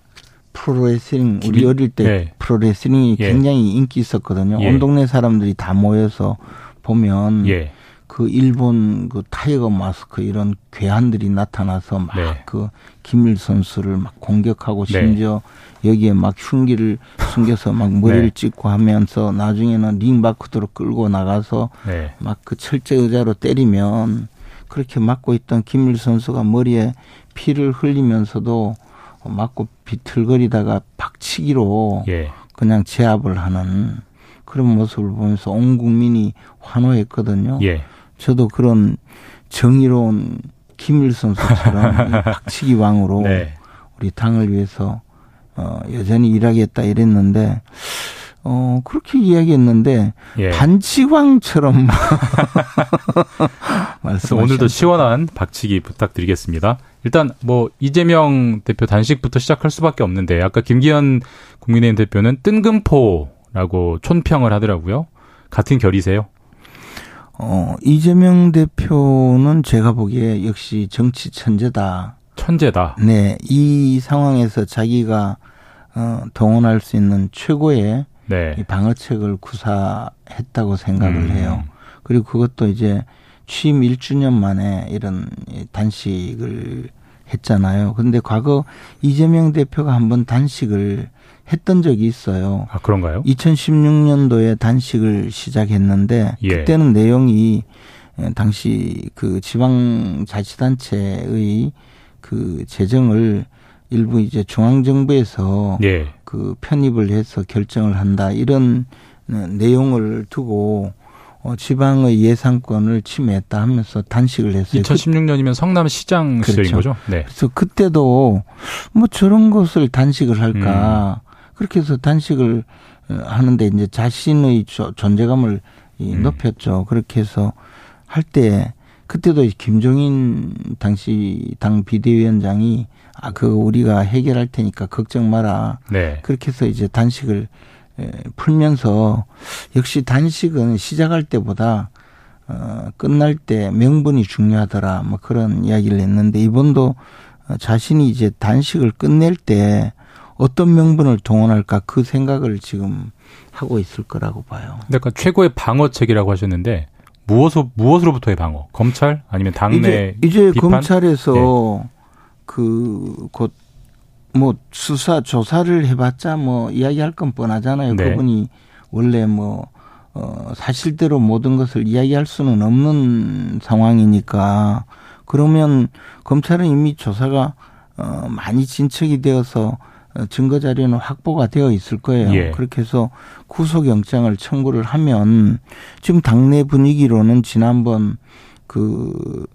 프로레슬링 우리 김- 어릴 때 네. 프로레슬링이 예. 굉장히 인기 있었거든요. 예. 온 동네 사람들이 다 모여서 보면 예. 그 일본 그 타이거 마스크 이런 괴한들이 나타나서 막 네. 그 김일 선수를 막 공격하고 네. 심지어 여기에 막 흉기를 숨겨서 막 머리를 네. 찍고 하면서 나중에는 링 바깥으로 끌고 나가서 네. 막 그 철제 의자로 때리면 그렇게 맞고 있던 김일 선수가 머리에 피를 흘리면서도 맞고 비틀거리다가 박치기로 예. 그냥 제압을 하는 그런 모습을 보면서 온 국민이 환호했거든요. 예. 저도 그런 정의로운 김일 선수처럼 이 박치기 왕으로 네. 우리 당을 위해서 어, 여전히 일하겠다 이랬는데 어, 그렇게 이야기했는데 예. 반치왕처럼 그래서 말씀 오늘도 시원한 박치기 부탁드리겠습니다. 일단 뭐 이재명 대표 단식부터 시작할 수밖에 없는데 아까 김기현 국민의힘 대표는 뜬금포라고 촌평을 하더라고요. 같은 결이세요? 어, 이재명 대표는 제가 보기에 역시 정치 천재다. 천재다. 네, 이 상황에서 자기가 어, 동원할 수 있는 최고의 네. 이 방어책을 구사했다고 생각을 음. 해요. 그리고 그것도 이제 취임 1주년 만에 이런 이 단식을 했잖아요. 근데 과거 이재명 대표가 한번 단식을 했던 적이 있어요. 아 그런가요? 2016년도에 단식을 시작했는데 예. 그때는 내용이 에, 당시 그 지방자치단체의 그 재정을 일부 이제 중앙정부에서 예. 그 편입을 해서 결정을 한다 이런 어, 내용을 두고 어, 지방의 예산권을 침해했다 하면서 단식을 했어요. 그- 2016년이면 성남시장 그렇죠. 시절인 거죠? 네. 그래서 그때도 뭐 저런 것을 단식을 할까 그렇게 해서 단식을 어, 하는데 이제 자신의 조- 존재감을 이 음. 높였죠. 그렇게 해서 할 때 그때도 김종인 당시 당 비대위원장이 아 그 우리가 해결할 테니까 걱정 마라. 네. 그렇게 해서 이제 단식을 에, 풀면서 역시 단식은 시작할 때보다 어, 끝날 때 명분이 중요하더라. 뭐 그런 이야기를 했는데 이번도 어, 자신이 이제 단식을 끝낼 때 어떤 명분을 동원할까 그 생각을 지금 하고 있을 거라고 봐요. 아까 최고의 방어책이라고 하셨는데 무엇으로 무엇으로부터의 방어? 검찰 아니면 당내 이제, 이제? 검찰에서 그곧 뭐 수사 조사를 해봤자 뭐 이야기할 건 뻔하잖아요. 네. 그분이 원래 뭐 어, 사실대로 모든 것을 이야기할 수는 없는 상황이니까 그러면 검찰은 이미 조사가 어, 많이 진척이 되어서 어, 증거 자료는 확보가 되어 있을 거예요. 예. 그렇게 해서 구속영장을 청구를 하면 지금 당내 분위기로는 지난번 그 어,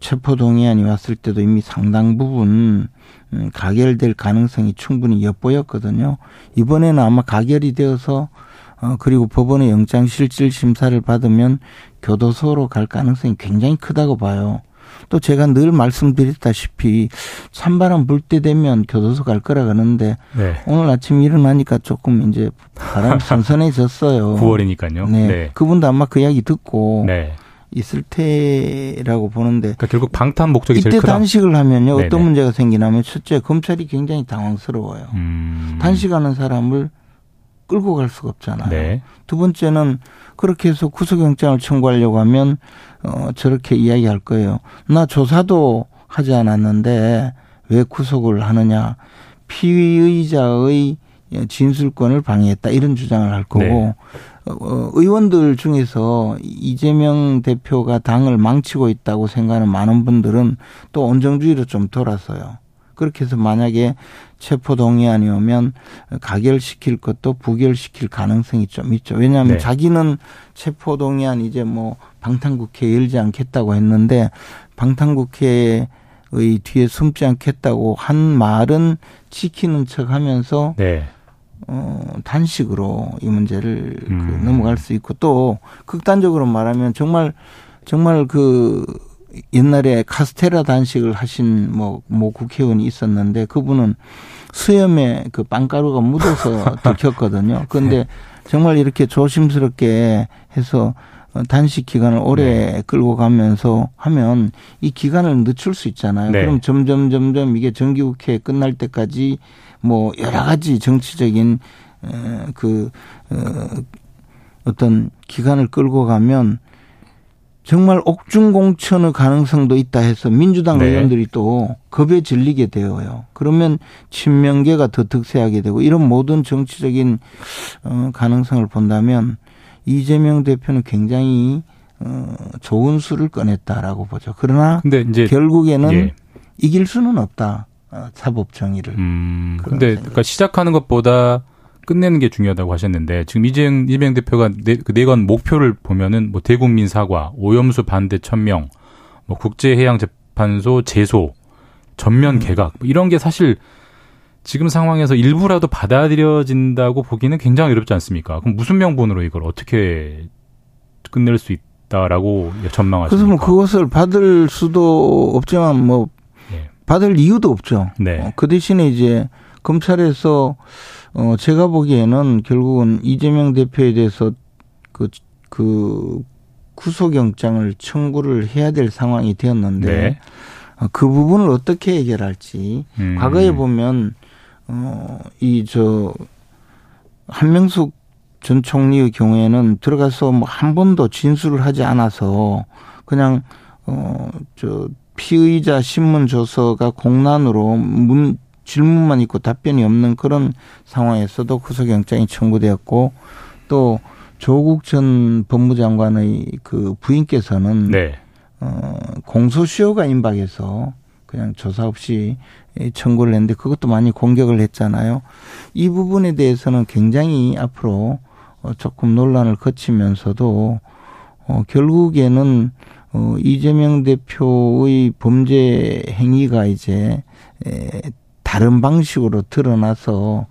체포동의안이 왔을 때도 이미 상당 부분 음, 가결될 가능성이 충분히 엿보였거든요. 이번에는 아마 가결이 되어서 어, 그리고 법원의 영장실질 심사를 받으면 교도소로 갈 가능성이 굉장히 크다고 봐요. 또 제가 늘 말씀드렸다시피 찬바람 불 때 되면 교도소 갈 거라 그러는데 네. 오늘 아침 일어나니까 조금 이제 바람이 선선해졌어요. 9월이니까요. 네. 네. 그분도 아마 그 이야기 듣고 네. 있을 테라고 보는데 그러니까 결국 방탄 목적이 이때. 단식을 하면요 네네. 어떤 문제가 생기냐면 첫째 검찰이 굉장히 당황스러워요. 음. 단식하는 사람을 끌고 갈 수가 없잖아요. 네. 두 번째는 그렇게 해서 구속영장을 청구하려고 하면 어 저렇게 이야기할 거예요. 나 조사도 하지 않았는데 왜 구속을 하느냐? 피의자의 진술권을 방해했다 이런 주장을 할 거고 네. 어, 의원들 중에서 이재명 대표가 당을 망치고 있다고 생각하는 많은 분들은 또 온정주의로 좀 돌아서요. 그렇게 해서 만약에 체포 동의안이 오면 가결시킬 것도 부결시킬 가능성이 좀 있죠. 왜냐하면 네. 자기는 체포 동의안 이제 뭐 방탄국회 열지 않겠다고 했는데 방탄국회의 뒤에 숨지 않겠다고 한 말은 지키는 척 하면서 네. 어, 단식으로 이 문제를 그 음. 그 넘어갈 수 있고 또 극단적으로 말하면 정말 정말 그 옛날에 카스테라 단식을 하신 뭐, 뭐 국회의원이 있었는데 그분은 수염에 그 빵가루가 묻어서 들켰거든요. 그런데 네. 정말 이렇게 조심스럽게 해서 단식 기간을 오래 네. 끌고 가면서 하면 이 기간을 늦출 수 있잖아요. 네. 그럼 점점 점점 이게 정기국회 끝날 때까지 뭐 여러 가지 정치적인 그 어, 어떤 기간을 끌고 가면 정말 옥중공천의 가능성도 있다 해서 민주당 네. 의원들이 또 겁에 질리게 되어요. 그러면 친명계가 더 득세하게 되고 이런 모든 정치적인 어 가능성을 본다면 이재명 대표는 굉장히 어 좋은 수를 꺼냈다라고 보죠. 그러나 결국에는 예. 이길 수는 없다. 어, 사법 정의를. 음. 근데 그러니까 시작하는 것보다 끝내는 게 중요하다고 하셨는데 지금 이재명, 이재명 대표가 네, 그 네건 목표를 보면은 뭐 대국민 사과, 오염수 반대 천명, 뭐 국제해양재판소 제소, 전면 음. 개각 뭐 이런 게 사실 지금 상황에서 일부라도 받아들여진다고 보기는 굉장히 어렵지 않습니까? 그럼 무슨 명분으로 이걸 어떻게 끝낼 수 있다라고 전망하십니까? 그래서 뭐 그것을 받을 수도 없지만 뭐 네. 받을 이유도 없죠. 네. 어, 그 대신에 이제 검찰에서 어, 제가 보기에는 결국은 이재명 대표에 대해서 그, 그 구속영장을 청구를 해야 될 상황이 되었는데 네. 어, 그 부분을 어떻게 해결할지 음. 과거에 보면 어, 이 저 한명숙 전 총리의 경우에는 들어가서 뭐 한 번도 진술을 하지 않아서 그냥 어저 피의자 신문 조서가 공란으로 문 질문만 있고 답변이 없는 그런 상황에서도 구속영장이 청구되었고 또 조국 전 법무장관의 그 부인께서는 네. 어, 공소시효가 임박해서 그냥 조사 없이 청구를 했는데 그것도 많이 공격을 했잖아요. 이 부분에 대해서는 굉장히 앞으로 어, 조금 논란을 거치면서도 어, 결국에는 어, 이재명 대표의 범죄 행위가 이제 에, 다른 방식으로 드러나서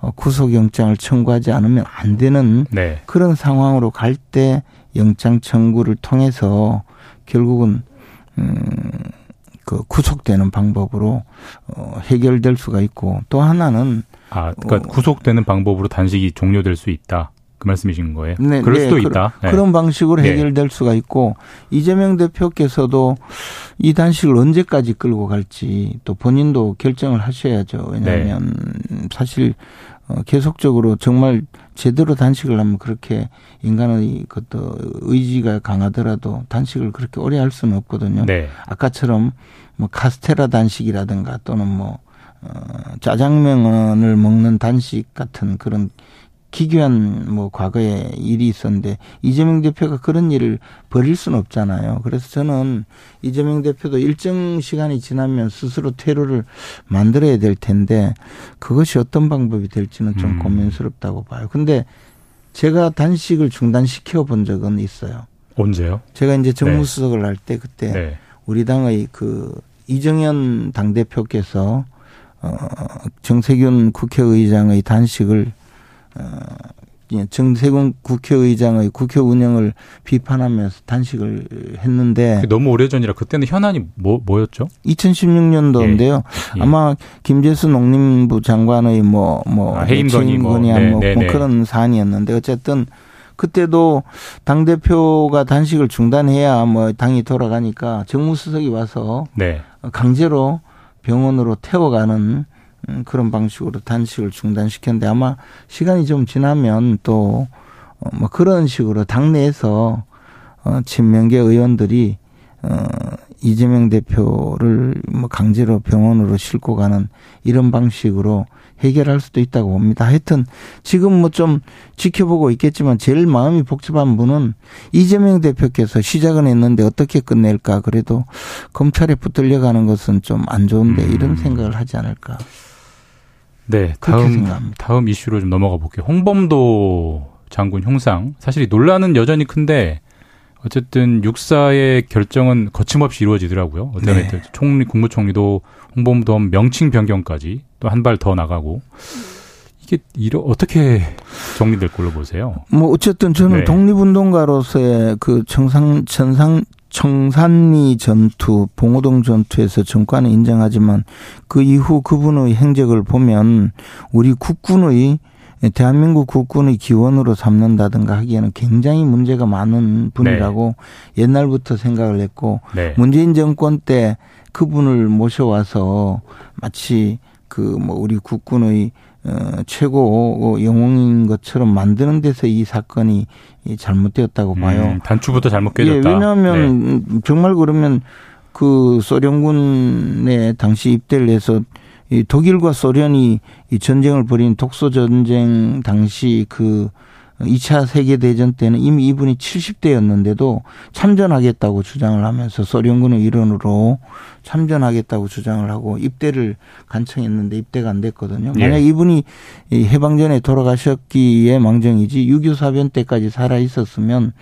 어, 구속영장을 청구하지 않으면 안 되는 네. 그런 상황으로 갈 때 영장 청구를 통해서 결국은 음그 구속되는 방법으로 어 해결될 수가 있고 또 하나는 아 그러니까 어, 구속되는 방법으로 단식이 종료될 수 있다. 그 말씀이신 거예요? 네, 그럴 네, 수도 그, 있다. 네. 그런 방식으로 네. 해결될 수가 있고 이재명 대표께서도 이 단식을 언제까지 끌고 갈지 또 본인도 결정을 하셔야죠. 왜냐하면 네. 사실 어, 계속적으로 정말 제대로 단식을 하면 그렇게 인간의 그것도 의지가 강하더라도 단식을 그렇게 오래 할 수는 없거든요. 네. 아까처럼 뭐 카스테라 단식이라든가 또는 뭐 어, 짜장면을 먹는 단식 같은 그런 기괴한 뭐 과거에 일이 있었는데 이재명 대표가 그런 일을 벌일 수는 없잖아요. 그래서 저는 이재명 대표도 일정 시간이 지나면 스스로 퇴로를 만들어야 될 텐데 그것이 어떤 방법이 될지는 좀 음. 고민스럽다고 봐요. 근데 제가 단식을 중단시켜 본 적은 있어요. 언제요? 제가 이제 정무수석을 네. 할때 그때 네. 우리 당의 그 이정현 당대표께서 어 정세균 국회의장의 단식을 정세균 국회의장의 국회 운영을 비판하면서 단식을 했는데 너무 오래전이라 그때는 현안이 뭐 뭐였죠? 2016년도인데요. 예. 예. 아마 김재수 농림부 장관의 뭐뭐 뭐, 아, 해임건이 뭐, 네, 뭐, 네, 뭐 네. 그런 사안이었는데 어쨌든 그때도 당 대표가 단식을 중단해야 뭐 당이 돌아가니까 정무수석이 와서 네. 강제로 병원으로 태워가는 음, 그런 방식으로 단식을 중단시켰는데 아마 시간이 좀 지나면 또뭐 어, 그런 식으로 당내에서 어 친명계 의원들이 어 이재명 대표를 뭐 강제로 병원으로 싣고 가는 이런 방식으로 해결할 수도 있다고 봅니다. 하여튼 지금 뭐 좀 지켜보고 있겠지만 제일 마음이 복잡한 분은 이재명 대표께서 시작은 했는데 어떻게 끝낼까 그래도 검찰에 붙들려 가는 것은 좀 안 좋은데 음. 이런 생각을 하지 않을까. 네, 다음 생각합니다. 다음 이슈로 좀 넘어가 볼게요. 홍범도 장군 형상 사실 이 논란은 여전히 큰데 어쨌든 육사의 결정은 거침없이 이루어지더라고요. 어떤 네. 네. 총리 국무총리도 홍범도 명칭 변경까지 또 한 발 더 나가고 이게 이러 어떻게 정리될 걸로 보세요? 뭐 어쨌든 저는 네. 독립운동가로서의 그 청상 천상 청산리 전투, 봉오동 전투에서 정권은 인정하지만 그 이후 그분의 행적을 보면 우리 국군의 대한민국 국군의 기원으로 삼는다든가 하기에는 굉장히 문제가 많은 분이라고 옛날부터 생각을 했고 네. 문재인 정권 때 그분을 모셔와서 마치 그 뭐 우리 국군의 어, 최고 영웅인 것처럼 만드는 데서 이 사건이 이 잘못되었다고 봐요. 음, 단추부터 잘못 예, 깨졌다. 네. 왜냐하면 정말 그러면 그 소련군의 당시 입대를 해서 이 독일과 소련이 이 전쟁을 벌인 독소 전쟁 당시 그 2차 세계대전 때는 이미 이분이 70대였는데도 참전하겠다고 주장을 하면서 소련군의 일원으로 참전하겠다고 주장을 하고 입대를 간청했는데 입대가 안 됐거든요. 예. 만약 이분이 이 해방 전에 돌아가셨기에 망정이지 6.25 사변 때까지 살아 있었으면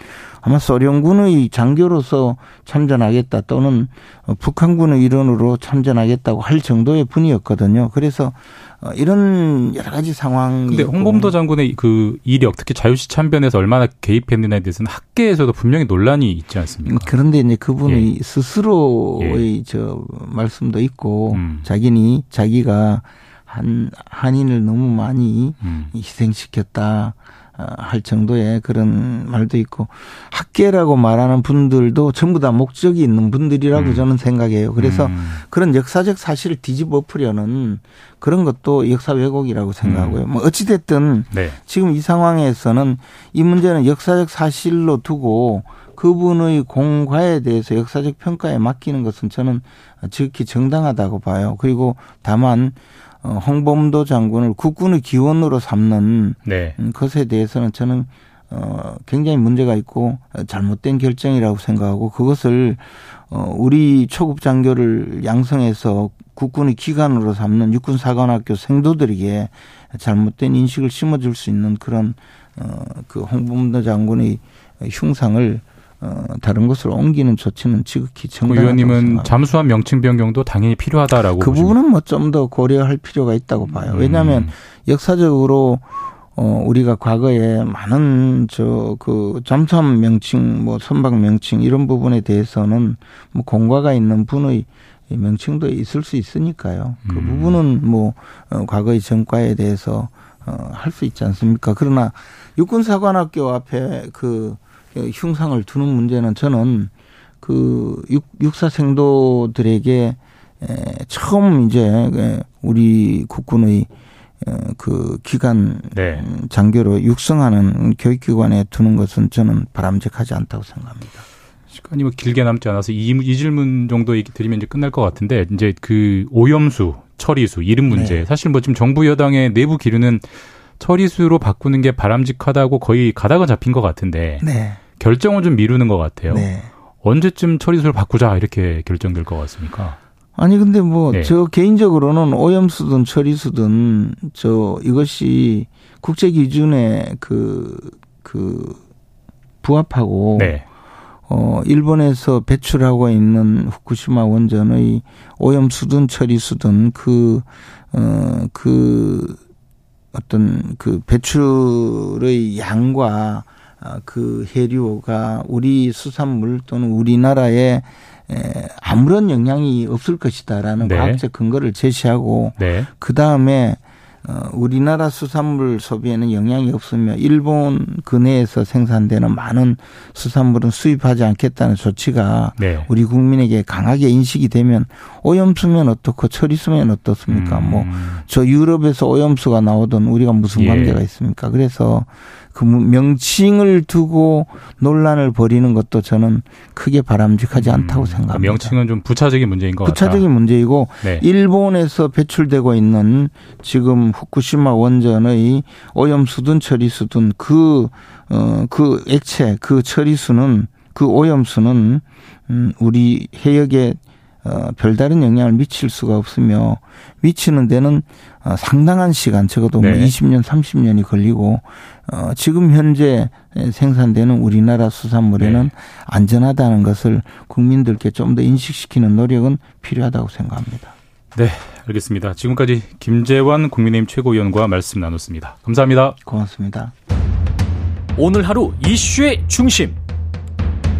아마 소련군의 장교로서 참전하겠다 또는 어, 북한군의 일원으로 참전하겠다고 할 정도의 분이었거든요. 그래서 어, 이런 여러 가지 상황이 근데. 홍범도 장군의 그 이력, 특히 자유시 참변에서 얼마나 개입했느냐에 대해서는 학계에서도 분명히 논란이 있지 않습니까? 그런데 이제 그분이 스스로의 예. 저 말씀도 있고 음. 자기니 자기가 한 한인을 너무 많이 음. 희생시켰다 어, 할 정도의 그런 말도 있고 학계라고 말하는 분들도 전부 다 목적이 있는 분들이라고 음. 저는 생각해요. 그래서 음. 그런 역사적 사실을 뒤집어 엎으려는 그런 것도 역사 왜곡이라고 생각하고요. 뭐 어찌 됐든 네. 지금 이 상황에서는 이 문제는 역사적 사실로 두고 그분의 공과에 대해서 역사적 평가에 맡기는 것은 저는 지극히 정당하다고 봐요. 그리고 다만 어, 홍범도 장군을 국군의 기원으로 삼는 네. 음, 것에 대해서는 저는 어 굉장히 문제가 있고 어, 잘못된 결정이라고 생각하고 그것을 어 우리 초급 장교를 양성해서 국군의 기관으로 삼는 육군 사관학교 생도들에게 잘못된 인식을 심어줄 수 있는 그런 어 그 홍범도 장군의 흉상을 어 다른 곳으로 옮기는 조치는 지극히 그 정당하다고 의원님은. 잠수함 명칭 변경도 당연히 필요하다라고 그 보십니까? 부분은 뭐 좀 더 고려할 필요가 있다고 봐요. 왜냐하면 음. 역사적으로 어 우리가 과거에 많은 저 그 잠수함 명칭 뭐 선박 명칭 이런 부분에 대해서는 뭐 공과가 있는 분의 이 명칭도 있을 수 있으니까요. 그 음. 부분은 뭐 어, 과거의 전과에 대해서 어, 할 수 있지 않습니까? 그러나 육군사관학교 앞에 그 흉상을 두는 문제는 저는 그 육, 육사생도들에게 에, 처음 이제 에, 우리 국군의 어, 그 기간 네. 음, 장교로 육성하는 교육기관에 두는 것은 저는 바람직하지 않다고 생각합니다. 시간이 뭐 길게 남지 않아서 이, 이 질문 정도 얘기 드리면 이제 끝날 것 같은데 이제 그 오염수, 처리수 이름 문제 네. 사실 뭐 지금 정부 여당의 내부 기류는 처리수로 바꾸는 게 바람직하다고 거의 가닥은 잡힌 것 같은데 네. 결정은 좀 미루는 것 같아요. 네. 언제쯤 처리수를 바꾸자 이렇게 결정될 것 같습니까? 아니 근데 뭐 네. 저 개인적으로는 오염수든 처리수든 저 이것이 국제 기준에 그그 부합하고 네. 어 일본에서 배출하고 있는 후쿠시마 원전의 오염수든 처리수든 그 어, 그 어떤 그 배출의 양과 아, 그 해류가 우리 수산물 또는 우리나라에 에, 아무런 영향이 없을 것이다라는 네. 과학적 근거를 제시하고 네. 그 다음에 어, 우리나라 수산물 소비에는 영향이 없으며 일본 근해에서 생산되는 많은 수산물은 수입하지 않겠다는 조치가 네. 우리 국민에게 강하게 인식이 되면 오염수면 어떻고 처리수면 어떻습니까? 뭐 음. 뭐저 유럽에서 오염수가 나오던 우리가 무슨 예. 관계가 있습니까? 그래서 그 명칭을 두고 논란을 벌이는 것도 저는 크게 바람직하지 않다고 음, 생각합니다. 명칭은 좀 부차적인 문제인 것 부차적인 같다. 부차적인 문제이고 네. 일본에서 배출되고 있는 지금 후쿠시마 원전의 오염수든 처리수든 그, 어, 그 액체, 그 처리수는 그 오염수는 음, 우리 해역에 어, 별다른 영향을 미칠 수가 없으며 미치는 데는 어, 상당한 시간 적어도 뭐 네. 뭐 20년 30년이 걸리고 어, 지금 현재 생산되는 우리나라 수산물에는 네. 안전하다는 것을 국민들께 좀 더 인식시키는 노력은 필요하다고 생각합니다. 네, 알겠습니다. 지금까지 김재환 국민의힘 최고위원과 말씀 나눴습니다. 감사합니다. 고맙습니다. 오늘 하루 이슈의 중심.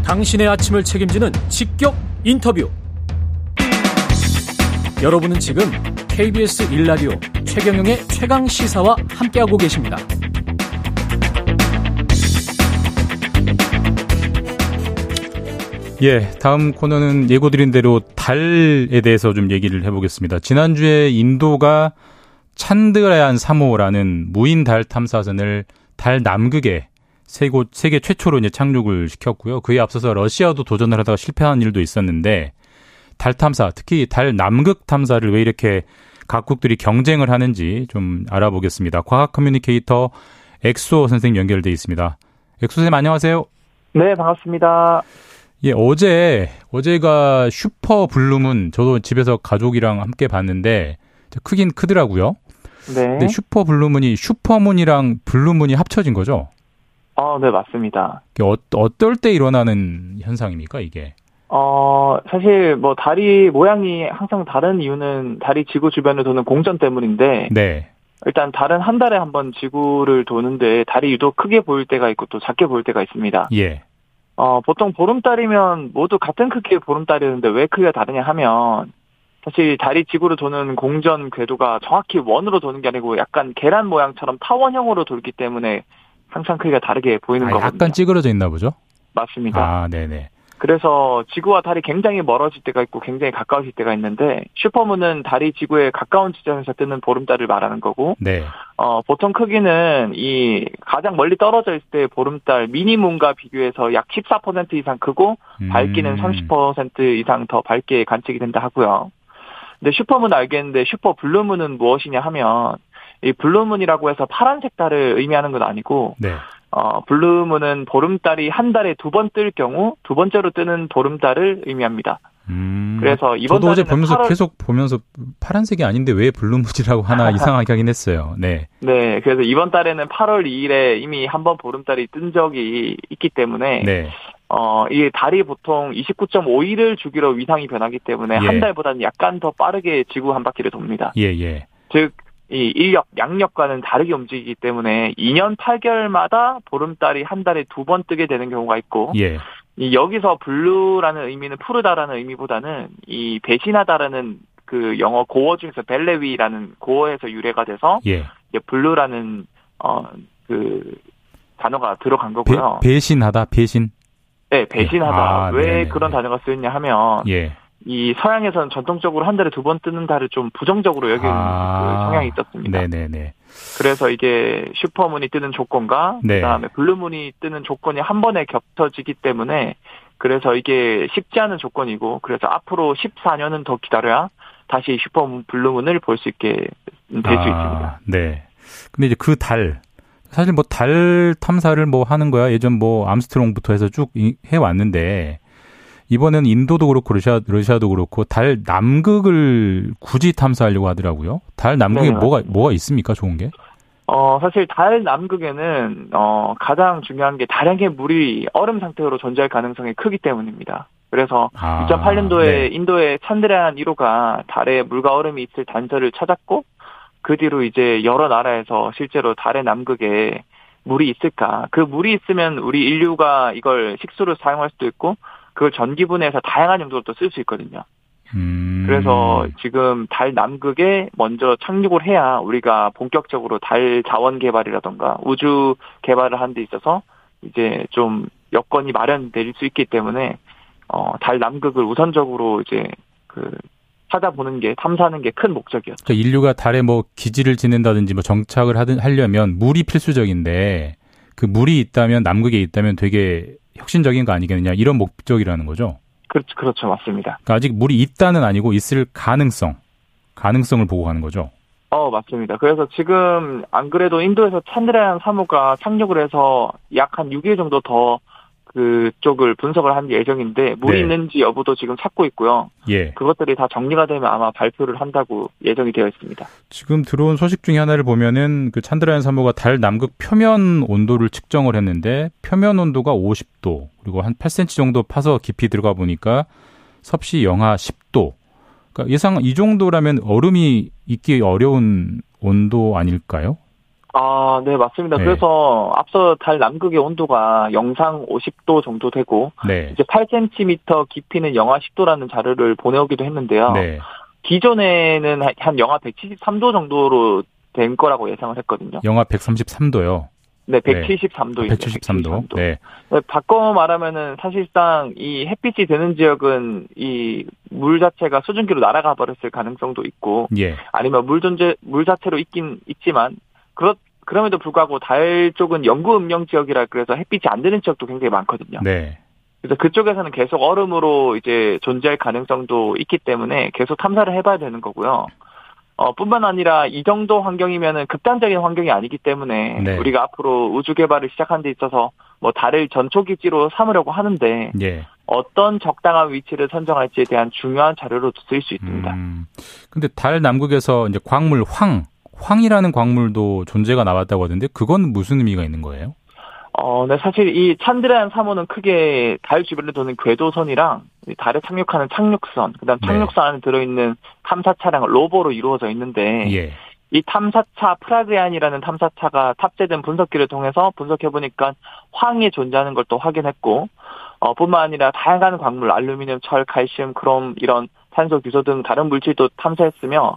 당신의 아침을 책임지는 직격 인터뷰. 여러분은 지금 KBS 일라디오 최경영의 최강 시사와 함께하고 계십니다. 예, 다음 코너는 예고드린 대로 달에 대해서 좀 얘기를 해보겠습니다. 지난주에 인도가 찬드라얀 3호라는 무인 달 탐사선을 달 남극에 세고, 세계 최초로 이제 착륙을 시켰고요. 그에 앞서서 러시아도 도전을 하다가 실패한 일도 있었는데 달 탐사, 특히 달 남극 탐사를 왜 이렇게 각국들이 경쟁을 하는지 좀 알아보겠습니다. 과학 communicator 엑소 선생님 연결돼 있습니다. 엑소 선생님 안녕하세요. 네, 반갑습니다. 예, 어제 어제가 super blue moon 저도 집에서 가족이랑 함께 봤는데 크긴 크더라고요. 네. 근데 슈퍼 블루문이 슈퍼문이랑 블루문이 합쳐진 거죠? 아, 네, 맞습니다. 어, 어떨 때 일어나는 현상입니까, 이게? 어, 사실 뭐 달이 모양이 항상 다른 이유는 달이 지구 주변을 도는 공전 때문인데. 네. 일단 달은 한 달에 한 번 지구를 도는데 달이 유독 크게 보일 때가 있고 또 작게 보일 때가 있습니다. 예. 어, 보통 보름달이면 모두 같은 크기의 보름달이었는데 왜 크기가 다르냐 하면 사실 달이 지구를 도는 공전 궤도가 정확히 원으로 도는 게 아니고 약간 계란 모양처럼 타원형으로 돌기 때문에 항상 크기가 다르게 보이는 아, 거거든요. 약간 찌그러져 있나 보죠? 맞습니다. 아, 네네. 그래서 지구와 달이 굉장히 멀어질 때가 있고 굉장히 가까워질 때가 있는데 슈퍼문은 달이 지구에 가까운 지점에서 뜨는 보름달을 말하는 거고 네. 어, 보통 크기는 이 가장 멀리 떨어져 있을 때 보름달 mini moon과 비교해서 약 14% 이상 크고 음. 밝기는 30% 이상 더 밝게 관측이 된다 하고요. 근데 supermoon 알겠는데 super blue moon은 무엇이냐 하면 이 blue moon이라고 해서 파란색 달을 의미하는 건 아니고 네. 어, blue moon은 보름달이 한 달에 두 번 뜰 경우 두 번째로 뜨는 보름달을 의미합니다. 음, 그래서 이번 저도 어제 보면서 8월... 계속 보면서 파란색이 아닌데 왜 blue moon이라고 하나 이상하게 하긴 했어요. 네. 네, 그래서 이번 달에는 8월 2일에 이미 한 번 보름달이 뜬 적이 있기 때문에 네. 어, 이 달이 보통 29.5일을 주기로 위상이 변하기 때문에 예. 한 달보다는 약간 더 빠르게 지구 한 바퀴를 돕니다. 예, 예. 즉, 이 음력, 양력과는 다르게 움직이기 때문에 2년 8개월마다 보름달이 한 달에 두 번 뜨게 되는 경우가 있고, 예. 이 여기서 blue라는 의미는 푸르다라는 의미보다는 이 배신하다라는 그 영어 고어 중에서 belewe라는 고어에서 유래가 돼서 예. blue라는 어 그 단어가 들어간 거고요. 배, 배신하다, 배신. 네, 배신하다. 아, 왜 네네. 그런 단어가 쓰였냐 하면 예. 이 서양에서는 전통적으로 한 달에 두 번 뜨는 달을 좀 부정적으로 여기는 아, 그 성향이 있었습니다. 네네네. 그래서 이게 supermoon이 뜨는 조건과 네. 그다음에 blue moon이 뜨는 조건이 한 번에 겹쳐지기 때문에 그래서 이게 쉽지 않은 조건이고 그래서 앞으로 14년은 더 기다려야 다시 슈퍼문 블루문을 볼 수 있게 될수 아, 있습니다. 네. 근데 이제 그 달, 사실 뭐 달 탐사를 뭐 하는 거야 예전 뭐 암스트롱부터 해서 쭉 해 왔는데 이번에는 인도도 그렇고 러시아, 러시아도 그렇고 달 남극을 굳이 탐사하려고 하더라고요. 달 남극에 네, 뭐가 뭐가 있습니까? 좋은 게? 어, 사실 달 남극에는 어, 가장 중요한 게 다량의 물이 얼음 상태로 존재할 가능성이 크기 때문입니다. 그래서 아, 2008년도에 네. 인도의 찬드라얀 1호가 달에 물과 얼음이 있을 단서를 찾았고 그 뒤로 이제 여러 나라에서 실제로 달의 남극에 물이 있을까? 그 물이 있으면 우리 인류가 이걸 식수로 사용할 수도 있고 그걸 전기분해해서 다양한 용도로 또 쓸 수 있거든요. 음. 그래서 지금 달 남극에 먼저 착륙을 해야 우리가 본격적으로 달 자원 개발이라던가 우주 개발을 하는 데 있어서 이제 좀 여건이 마련될 수 있기 때문에 어, 달 남극을 우선적으로 이제 그 찾아보는 게 탐사하는 게 큰 목적이었죠. 그러니까 인류가 달에 뭐 기지를 짓는다든지 뭐 정착을 하든 하려면 물이 필수적인데 그 물이 있다면 남극에 있다면 되게 혁신적인 거 아니겠느냐 이런 목적이라는 거죠. 그렇죠, 그렇죠, 맞습니다. 그러니까 아직 물이 있다는 아니고 있을 가능성, 가능성을 보고 가는 거죠. 어, 맞습니다. 그래서 지금 안 그래도 인도에서 찬드라얀 3호가 착륙을 해서 약 한 6일 정도 더 그쪽을 분석을 한 예정인데 물이 네. 있는지 여부도 지금 찾고 있고요. 예. 그것들이 다 정리가 되면 아마 발표를 한다고 예정이 되어 있습니다. 지금 들어온 소식 중에 하나를 보면은 그 찬드라얀 3호가 달 남극 표면 온도를 측정을 했는데 표면 온도가 50도 그리고 한 8cm 정도 파서 깊이 들어가 보니까 섭씨 영하 10도. 그러니까 예상 이 정도라면 얼음이 있기 어려운 온도 아닐까요? 아, 네, 맞습니다. 네. 그래서 앞서 달 남극의 온도가 영상 50도 정도 되고 네. 이제 8cm 깊이는 영하 10도라는 자료를 보내오기도 했는데요. 네. 기존에는 한 영하 173도 정도로 된 거라고 예상을 했거든요. 영하 133도요. 네, 173도. 173도. 네. 네. 바꿔 말하면은 사실상 이 햇빛이 되는 지역은 이 물 자체가 수증기로 날아가 버렸을 가능성도 있고, 예. 아니면 물 존재 물 자체로 있긴 있지만 그렇 그럼에도 불구하고 달 쪽은 영구 음영 지역이라 그래서 햇빛이 안 되는 지역도 굉장히 많거든요. 네. 그래서 그쪽에서는 계속 얼음으로 이제 존재할 가능성도 있기 때문에 계속 탐사를 해봐야 되는 거고요. 어, 뿐만 아니라 이 정도 환경이면은 극단적인 환경이 아니기 때문에 네. 우리가 앞으로 우주 개발을 시작한 데 있어서 뭐 달을 전초 기지로 삼으려고 하는데 예. 어떤 적당한 위치를 선정할지에 대한 중요한 자료로 쓰일 수 있습니다. 음, 근데 달 남극에서 이제 광물 황 황이라는 광물도 존재가 나왔다고 하던데 그건 무슨 의미가 있는 거예요? 어, 네, 사실 이 찬드라얀 3호는 크게 달 주변에 도는 궤도선이랑 달에 착륙하는 착륙선, 그다음 네. 착륙선 안에 들어있는 탐사 차량 로버로 이루어져 있는데 예. 이 탐사차 프라그얀이라는 탐사차가 탑재된 분석기를 통해서 분석해 보니까 황이 존재하는 걸 또 확인했고, 어, 뿐만 아니라 다양한 광물, 알루미늄, 철, 칼슘, 크롬 이런 탄소, 규소 등 다른 물질도 탐사했으며 어,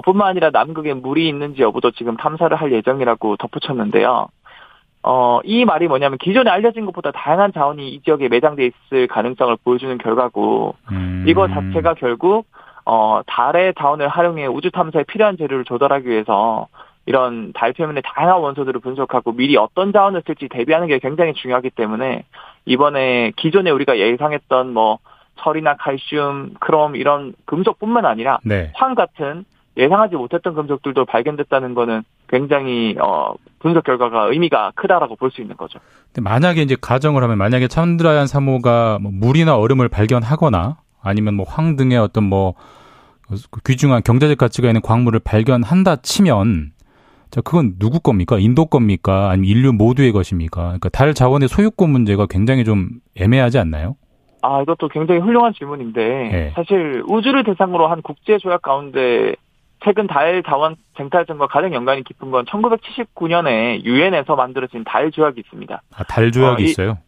뿐만 아니라 남극에 물이 있는지 여부도 지금 탐사를 할 예정이라고 덧붙였는데요. 어, 이 말이 뭐냐면 기존에 알려진 것보다 다양한 자원이 이 지역에 매장돼 있을 가능성을 보여주는 결과고, 음. 이거 자체가 결국, 어, 달의 자원을 활용해 우주 탐사에 필요한 재료를 조달하기 위해서 이런 달 표면의 다양한 원소들을 분석하고 미리 어떤 자원을 쓸지 대비하는 게 굉장히 중요하기 때문에 이번에 기존에 우리가 예상했던 뭐 철이나 칼슘, 크롬 이런 금속뿐만 아니라 네. 황 같은 예상하지 못했던 금속들도 발견됐다는 거는 굉장히 어 분석 결과가 의미가 크다라고 볼 수 있는 거죠. 근데 만약에 이제 가정을 하면 만약에 찬드라얀 3호가 뭐 물이나 얼음을 발견하거나 아니면 뭐 황 등의 어떤 뭐 귀중한 경제적 가치가 있는 광물을 발견한다 치면 자 그건 누구 겁니까? 인도 겁니까? 아니면 인류 모두의 것입니까? 그러니까 달 자원의 소유권 문제가 굉장히 좀 애매하지 않나요? 아, 이것도 굉장히 훌륭한 질문인데, 네. 사실 우주를 대상으로 한 국제 조약 가운데 최근 달 자원 쟁탈전과 가장 연관이 깊은 건 1979년에 유엔에서 만들어진 달 조약이 있습니다. 아, 달 조약이 어, 이, 있어요?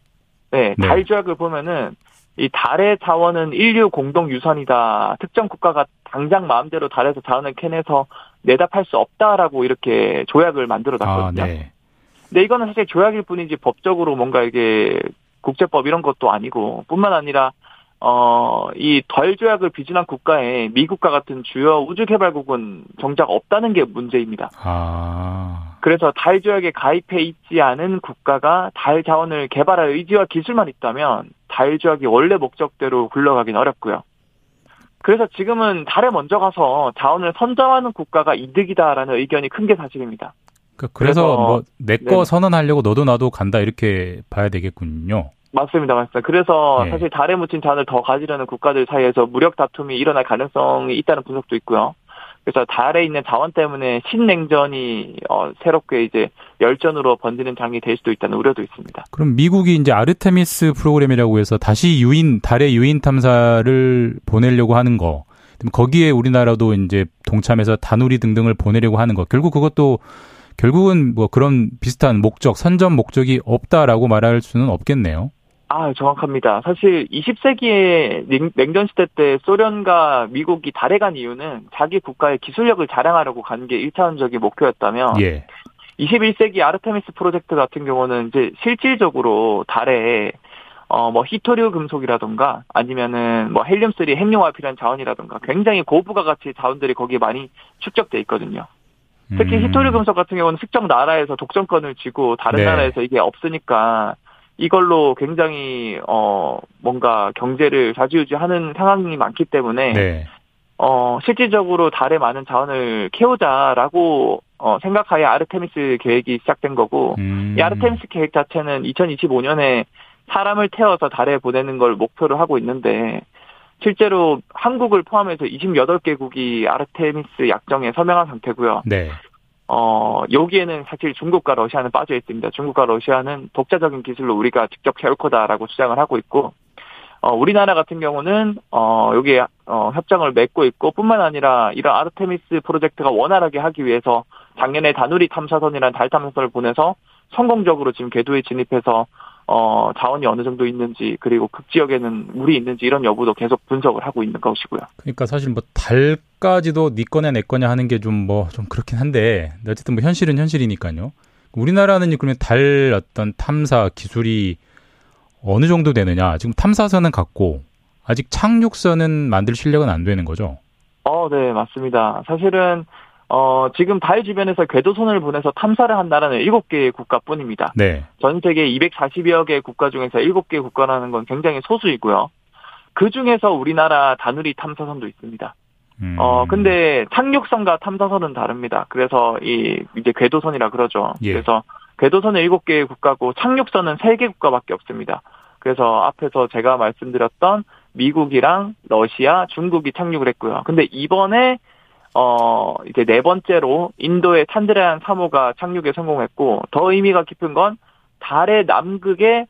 네, 네, 달 조약을 보면은 이 달의 자원은 인류 공동 유산이다. 특정 국가가 당장 마음대로 달에서 자원을 캐내서 내다 팔 수 없다라고 이렇게 조약을 만들어 놨거든요. 아, 네. 근데 이거는 사실 조약일 뿐이지 법적으로 뭔가 이게 국제법 이런 것도 아니고 뿐만 아니라 어, 이 덜 조약을 비준한 국가에 미국과 같은 주요 우주개발국은 정작 없다는 게 문제입니다. 아. 그래서 달 조약에 가입해 있지 않은 국가가 달 자원을 개발할 의지와 기술만 있다면 달 조약이 원래 목적대로 굴러가긴 어렵고요. 그래서 지금은 달에 먼저 가서 자원을 선점하는 국가가 이득이다라는 의견이 큰 게 사실입니다. 그러니까 그래서, 뭐 내거 선언하려고 너도 나도 간다 이렇게 봐야 되겠군요. 맞습니다, 맞습니다. 그래서 네. 사실 달에 묻힌 잔을 더 가지려는 국가들 사이에서 무력 다툼이 일어날 가능성이 있다는 분석도 있고요. 그래서 달에 있는 자원 때문에 신냉전이 어, 새롭게 이제 열전으로 번지는 장이 될 수도 있다는 우려도 있습니다. 그럼 미국이 이제 아르테미스 프로그램이라고 해서 다시 유인 달의 유인 탐사를 보내려고 하는 거, 거기에 우리나라도 이제 동참해서 다누리 등등을 보내려고 하는 거, 결국 그것도 결국은 뭐 그런 비슷한 목적, 선전 목적이 없다라고 말할 수는 없겠네요. 아, 정확합니다. 사실 20세기의 냉전 시대 때 소련과 미국이 달에 간 이유는 자기 국가의 기술력을 자랑하려고 간 게 1차원적인 목표였다면 예. 21세기 아르테미스 프로젝트 같은 경우는 이제 실질적으로 달에 어, 뭐, 히토류 금속이라던가, 아니면은, 뭐, 헬륨3 핵융화 필요한 자원이라던가, 굉장히 고부가 가치 자원들이 거기에 많이 축적돼 있거든요. 특히 음. 히토류 금속 같은 경우는 특정 나라에서 독점권을 쥐고, 다른 네. 나라에서 이게 없으니까, 이걸로 굉장히, 어, 뭔가 경제를 좌지우지하는 상황이 많기 때문에, 네. 어, 실질적으로 달에 많은 자원을 캐오자라고, 어, 생각하에 아르테미스 계획이 시작된 거고, 음. 이 아르테미스 계획 자체는 2025년에 사람을 태워서 달에 보내는 걸 목표로 하고 있는데 실제로 한국을 포함해서 28개국이 아르테미스 약정에 서명한 상태고요. 네. 어, 여기에는 사실 중국과 러시아는 빠져 있습니다. 중국과 러시아는 독자적인 기술로 우리가 직접 채울 거다라고 주장을 하고 있고, 어, 우리나라 같은 경우는, 어, 여기에, 어, 협정을 맺고 있고, 뿐만 아니라 이런 아르테미스 프로젝트가 원활하게 하기 위해서 작년에 다누리 탐사선이라는 달 탐사선을 보내서 성공적으로 지금 궤도에 진입해서 어, 자원이 어느 정도 있는지 그리고 극지역에는 물이 있는지 이런 여부도 계속 분석을 하고 있는 것이고요. 그러니까 사실 뭐 달까지도 네 거냐 내 거냐 하는 게 좀 뭐좀 뭐 좀 그렇긴 한데 어쨌든 뭐 현실은 현실이니까요. 우리나라는 그러면 달 어떤 탐사 기술이 어느 정도 되느냐? 지금 탐사선은 갖고 아직 착륙선은 만들 실력은 안 되는 거죠? 어, 네, 맞습니다. 사실은 어, 지금 달 주변에서 궤도선을 보내서 탐사를 한 나라는 7개의 국가뿐입니다. 네. 전 세계 240여 개 국가 중에서 7개 국가라는 건 굉장히 소수이고요. 그 중에서 우리나라 다누리 탐사선도 있습니다. 음. 어, 근데 착륙선과 탐사선은 다릅니다. 그래서 이, 이제 궤도선이라 그러죠. 예. 그래서 궤도선은 7개의 국가고 착륙선은 3개 국가밖에 없습니다. 그래서 앞에서 제가 말씀드렸던 미국이랑 러시아, 중국이 착륙을 했고요. 근데 이번에 어, 이제 네 번째로 인도의 찬드라얀 3호가 착륙에 성공했고, 더 의미가 깊은 건 달의 남극에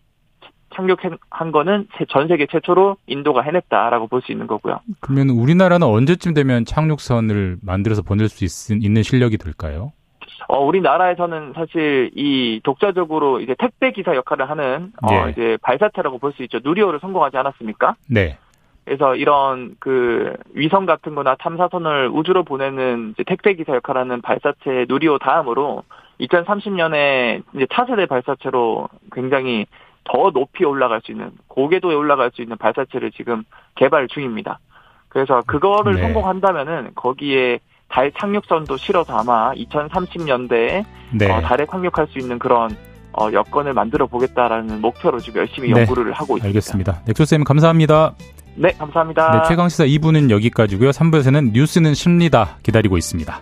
착륙한 거는 전 세계 최초로 인도가 해냈다라고 볼 수 있는 거고요. 그러면 우리나라는 언제쯤 되면 착륙선을 만들어서 보낼 수 있, 는 실력이 될까요? 어, 우리나라에서는 사실 이 독자적으로 이제 택배 기사 역할을 하는 어, 네. 이제 발사체라고 볼 수 있죠. 누리호를 성공하지 않았습니까? 네. 그래서 이런 그 위성 같은 거나 탐사선을 우주로 보내는 택배 기사 역할하는 발사체 누리호 다음으로 2030년에 이제 차세대 발사체로 굉장히 더 높이 올라갈 수 있는 고궤도에 올라갈 수 있는 발사체를 지금 개발 중입니다. 그래서 그거를 네. 성공한다면은 거기에 달 착륙선도 실어서 아마 2030년대에 네. 어, 달에 착륙할 수 있는 그런 어, 여건을 만들어 보겠다라는 목표로 지금 열심히 네. 연구를 하고 있습니다. 알겠습니다. 넥소쌤 감사합니다. 네, 감사합니다. 네, 최강시사 2부는 여기까지고요. 3부에서는 뉴스는 쉽니다. 기다리고 있습니다.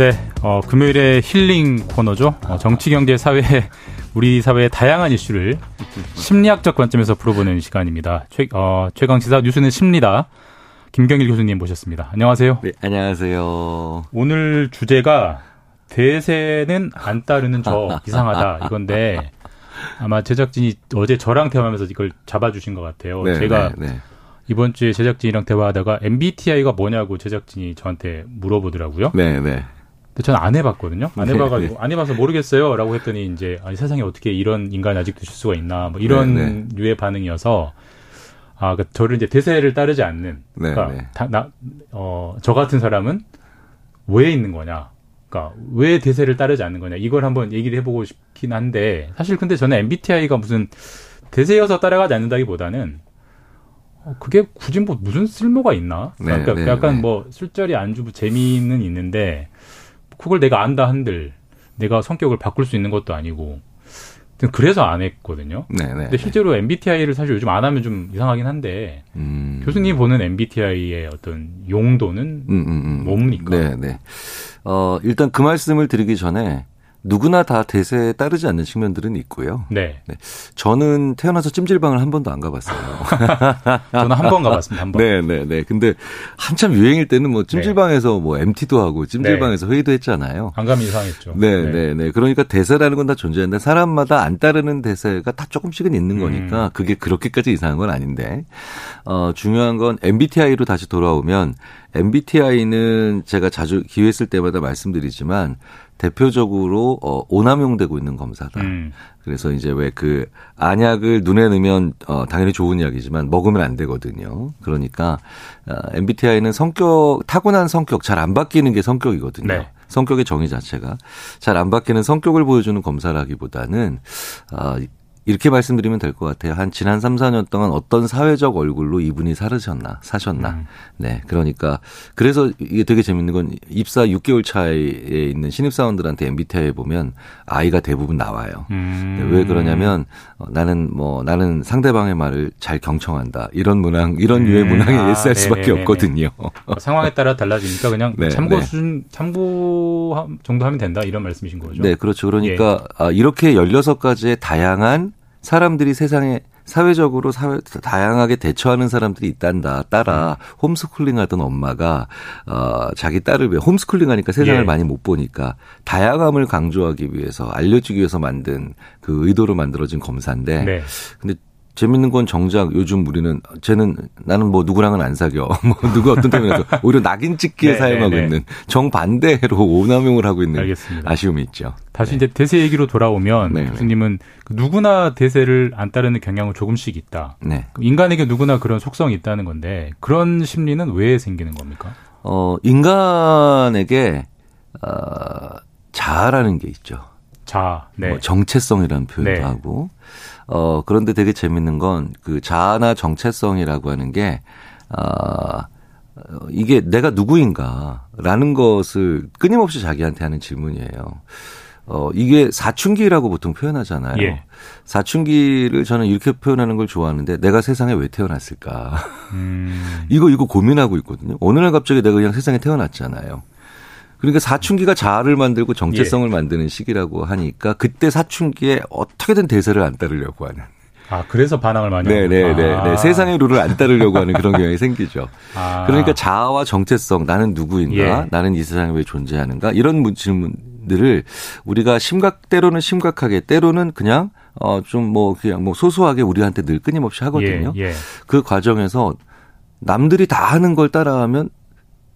네, 어, 금요일의 힐링 코너죠. 어, 정치, 경제, 사회, 우리 사회의 다양한 이슈를 심리학적 관점에서 풀어보는 시간입니다. 최, 어, 최강 시사 뉴스는 십니다. 김경일 교수님 모셨습니다. 안녕하세요. 네, 안녕하세요. 오늘 주제가 대세는 안 따르는 저 이상하다 이건데 아마 제작진이 어제 저랑 대화하면서 이걸 잡아주신 것 같아요. 네, 제가 네, 네. 이번 주에 제작진이랑 대화하다가 MBTI가 뭐냐고 제작진이 저한테 물어보더라고요. 네, 네. 근데 저는 안 해봤거든요. 안 네, 해봐가지고 안 해봐서 모르겠어요.라고 했더니 이제 아니 세상에 어떻게 이런 인간이 아직도 있을 수가 있나 뭐 이런 류의 반응이어서 아, 그 저를 이제 대세를 따르지 않는 그러니까 다, 나, 어, 저 같은 사람은 왜 있는 거냐? 그러니까 왜 대세를 따르지 않는 거냐 이걸 한번 얘기를 해보고 싶긴 한데 사실 근데 저는 MBTI가 무슨 대세여서 따라가지 않는다기보다는 어, 그게 굳이 뭐 무슨 쓸모가 있나? 네, 그러니까 네, 약간 네. 뭐 술자리 안주 재미는 있는데 그걸 내가 안다 한들 내가 성격을 바꿀 수 있는 것도 아니고 그래서 안 했거든요. 네네. 근데 실제로 MBTI를 사실 요즘 안 하면 좀 이상하긴 한데 음. 교수님 보는 MBTI의 어떤 용도는 음, 음, 음. 뭡니까? 네, 네. 어, 일단 그 말씀을 드리기 전에 누구나 다 대세에 따르지 않는 측면들은 있고요. 네. 네. 저는 태어나서 찜질방을 한 번도 안 가봤어요. 저는 한 번 가봤습니다. 한 번. 네, 네, 네. 근데 한참 유행일 때는 뭐 찜질방에서 네. 뭐 MT도 하고 찜질방에서 네. 회의도 했잖아요. 안 가면 이상했죠. 네, 네, 네, 네. 그러니까 대세라는 건 다 존재하는데 사람마다 안 따르는 대세가 다 조금씩은 있는 음. 거니까 음. 그게 그렇게까지 이상한 건 아닌데 어, 중요한 건 MBTI로 다시 돌아오면 MBTI는 제가 자주 기회 있을 때마다 말씀드리지만 대표적으로 어 오남용되고 있는 검사다. 음. 그래서 이제 왜 그 안약을 눈에 넣으면 어 당연히 좋은 이야기지만 먹으면 안 되거든요. 그러니까 어, MBTI는 성격 타고난 성격 잘 안 바뀌는 게 성격이거든요. 네. 성격의 정의 자체가 잘 안 바뀌는 성격을 보여주는 검사라기보다는 어 이렇게 말씀드리면 될 것 같아요. 한 지난 3, 4년 동안 어떤 사회적 얼굴로 이분이 살으셨나, 사셨나. 음. 네. 그러니까 그래서 이게 되게 재밌는 건 입사 6개월 차에 있는 신입사원들한테 MBTI 보면 아이가 대부분 나와요. 음. 네, 왜 그러냐면 어, 나는 뭐 나는 상대방의 말을 잘 경청한다. 이런 문항, 이런 유의 음. 문항에 아, 예스할 수밖에 네네네네. 없거든요. 어, 상황에 따라 달라지니까 그냥 네, 참고 네. 수준, 참고 정도 하면 된다. 이런 말씀이신 거죠. 네, 그렇죠. 그러니까 예. 아, 이렇게 16가지의 다양한 사람들이 세상에 사회적으로 사회 다양하게 대처하는 사람들이 있단다. 따라 홈스쿨링 하던 엄마가 어 자기 딸을 왜 홈스쿨링 하니까 세상을 예. 많이 못 보니까 다양함을 강조하기 위해서 알려주기 위해서 만든 그 의도로 만들어진 검사인데 네. 근데 재밌는 건 정작 요즘 우리는 쟤는 나는 뭐 누구랑은 안 사겨. 뭐 누구 어떤 때문에 오히려 낙인 찍기에 네, 사용하고 네, 네. 있는 정반대로 오남용을 하고 있는 알겠습니다. 아쉬움이 있죠. 다시 네. 이제 대세 얘기로 돌아오면 네, 네. 교수님은 누구나 대세를 안 따르는 경향은 조금씩 있다. 네. 인간에게 누구나 그런 속성이 있다는 건데 그런 심리는 왜 생기는 겁니까? 어, 인간에게 어, 자아라는 게 있죠. 자, 네. 뭐 정체성이라는 표현도 하고 어, 그런데 되게 재밌는 건 그 자아나 정체성이라고 하는 게, 아, 어, 이게 내가 누구인가라는 것을 끊임없이 자기한테 하는 질문이에요. 어, 이게 사춘기라고 보통 표현하잖아요. 예. 사춘기를 저는 이렇게 표현하는 걸 좋아하는데 내가 세상에 왜 태어났을까? 음. 이거, 이거 고민하고 있거든요. 어느 날 갑자기 내가 그냥 세상에 태어났잖아요. 그러니까 사춘기가 자아를 만들고 정체성을 예. 만드는 시기라고 하니까 그때 사춘기에 어떻게든 대세를 안 따르려고 하는. 아, 그래서 반항을 많이 하는 네네네. 네, 아. 네. 세상의 룰을 안 따르려고 하는 그런 경향이 생기죠. 아. 그러니까 자아와 정체성, 나는 누구인가, 예. 나는 이 세상에 왜 존재하는가, 이런 질문들을 우리가 심각, 때로는 심각하게, 때로는 그냥, 어, 좀 뭐, 그냥 뭐 소소하게 우리한테 늘 끊임없이 하거든요. 예. 예. 그 과정에서 남들이 다 하는 걸 따라하면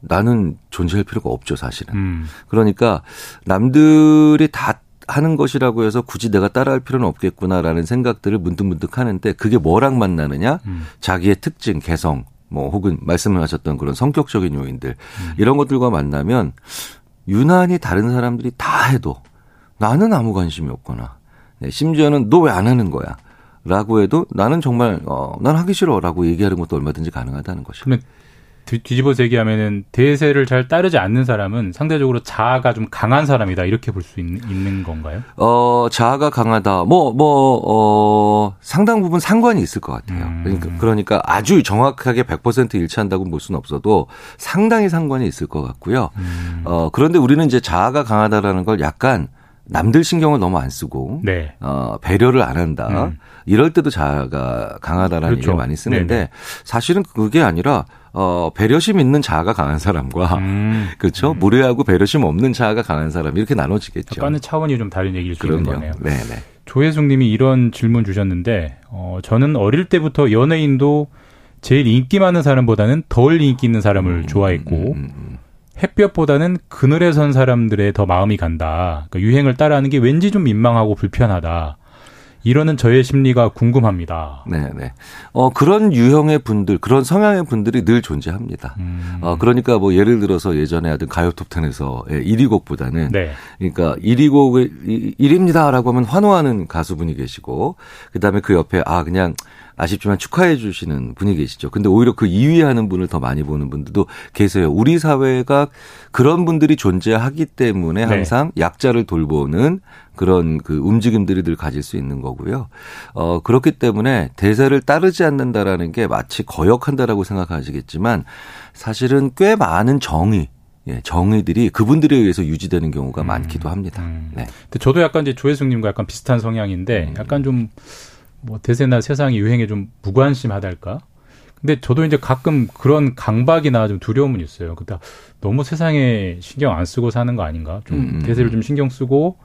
나는 존재할 필요가 없죠, 사실은. 음. 그러니까 남들이 다 하는 것이라고 해서 굳이 내가 따라할 필요는 없겠구나라는 생각들을 문득문득 하는데 그게 뭐랑 만나느냐? 음. 자기의 특징, 개성, 뭐 혹은 말씀을 하셨던 그런 성격적인 요인들 음. 이런 것들과 만나면 유난히 다른 사람들이 다 해도 나는 아무 관심이 없거나 네, 심지어는 너 왜 안 하는 거야? 라고 해도 나는 정말 어, 난 하기 싫어라고 얘기하는 것도 얼마든지 가능하다는 것이죠. 뒤집어서 얘기하면은 대세를 잘 따르지 않는 사람은 상대적으로 자아가 좀 강한 사람이다 이렇게 볼 수 있는 건가요? 어 자아가 강하다. 뭐뭐 뭐, 어, 상당 부분 상관이 있을 것 같아요. 음. 그러니까, 그러니까 아주 정확하게 100% 일치한다고 볼 수는 없어도 상당히 상관이 있을 것 같고요. 음. 어 그런데 우리는 이제 자아가 강하다라는 걸 약간 남들 신경을 너무 안 쓰고 네. 어, 배려를 안 한다. 음. 이럴 때도 자아가 강하다라는 그렇죠. 얘기를 많이 쓰는데 네네. 사실은 그게 아니라 어, 배려심 있는 자아가 강한 사람과 음. 그렇죠 음. 무례하고 배려심 없는 자아가 강한 사람 이렇게 나눠지겠죠. 약간의 차원이 좀 다른 얘기를 주는 거네요. 네네. 조혜숙님이 이런 질문 주셨는데 어, 저는 어릴 때부터 연예인도 제일 인기 많은 사람보다는 덜 인기 있는 사람을 음, 좋아했고 음, 음, 햇볕보다는 그늘에 선 사람들의 더 마음이 간다. 그러니까 유행을 따라하는 게 왠지 좀 민망하고 불편하다. 이러는 저의 심리가 궁금합니다. 네, 네. 어, 그런 유형의 분들, 그런 성향의 분들이 늘 존재합니다. 음. 어, 그러니까 뭐 예를 들어서 예전에 하던 가요 톱텐에서 1위 곡보다는 네. 그러니까 1위 곡을 1위입니다라고 하면 환호하는 가수분이 계시고 그다음에 그 옆에 아 그냥 아쉽지만 축하해 주시는 분이 계시죠. 근데 오히려 그 2위 하는 분을 더 많이 보는 분들도 계세요. 우리 사회가 그런 분들이 존재하기 때문에 네. 항상 네. 약자를 돌보는 그런 그 움직임들이 늘 가질 수 있는 거고요. 어, 그렇기 때문에 대세를 따르지 않는다라는 게 마치 거역한다라고 생각하시겠지만 사실은 꽤 많은 정의 예, 정의들이 그분들에 의해서 유지되는 경우가 음, 많기도 합니다. 음. 네. 근데 저도 약간 이제 조혜숙님과 약간 비슷한 성향인데 음. 약간 좀 뭐 대세나 세상의 유행에 좀 무관심하달까? 근데 저도 이제 가끔 그런 강박이나 좀 두려움은 있어요. 그다 너무 세상에 신경 안 쓰고 사는 거 아닌가? 좀 음, 음, 대세를 좀 신경 쓰고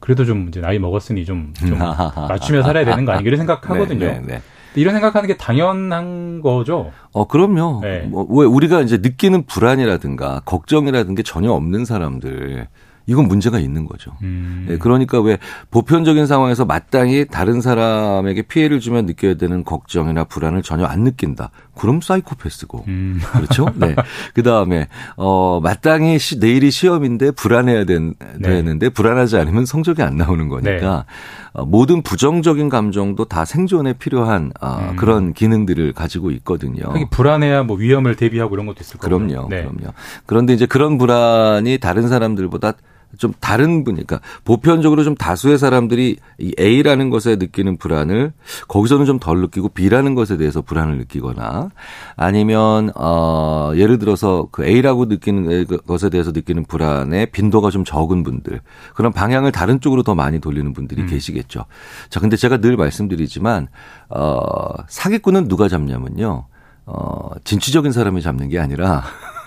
그래도 좀 이제 나이 먹었으니 좀, 좀 맞추며 살아야 되는 거 아닌가 이런 생각하거든요. 네, 네, 네. 이런 생각하는 게 당연한 거죠. 어, 그럼요. 네. 뭐, 왜 우리가 이제 느끼는 불안이라든가 걱정이라든가 전혀 없는 사람들 이건 문제가 있는 거죠. 음. 네, 그러니까 왜 보편적인 상황에서 마땅히 다른 사람에게 피해를 주면 느껴야 되는 걱정이나 불안을 전혀 안 느낀다. 그럼 사이코패스고. 음. 그렇죠? 네. 그 다음에, 어, 마땅히 시, 내일이 시험인데 불안해야 된, 네. 되는데 불안하지 않으면 성적이 안 나오는 거니까 네. 어, 모든 부정적인 감정도 다 생존에 필요한 어, 음. 그런 기능들을 가지고 있거든요. 불안해야 뭐 위험을 대비하고 이런 것도 있을 거예요. 그럼요. 네. 그럼요. 그런데 이제 그런 불안이 다른 사람들보다 좀 다른 분이니까 보편적으로 좀 다수의 사람들이 이 A라는 것에 느끼는 불안을 거기서는 좀 덜 느끼고 B라는 것에 대해서 불안을 느끼거나 아니면 어 예를 들어서 그 A라고 느끼는 것에 대해서 느끼는 불안의 빈도가 좀 적은 분들 그런 방향을 다른 쪽으로 더 많이 돌리는 분들이 음. 계시겠죠. 자, 근데 제가 늘 말씀드리지만 어 사기꾼은 누가 잡냐면요. 어 진취적인 사람이 잡는 게 아니라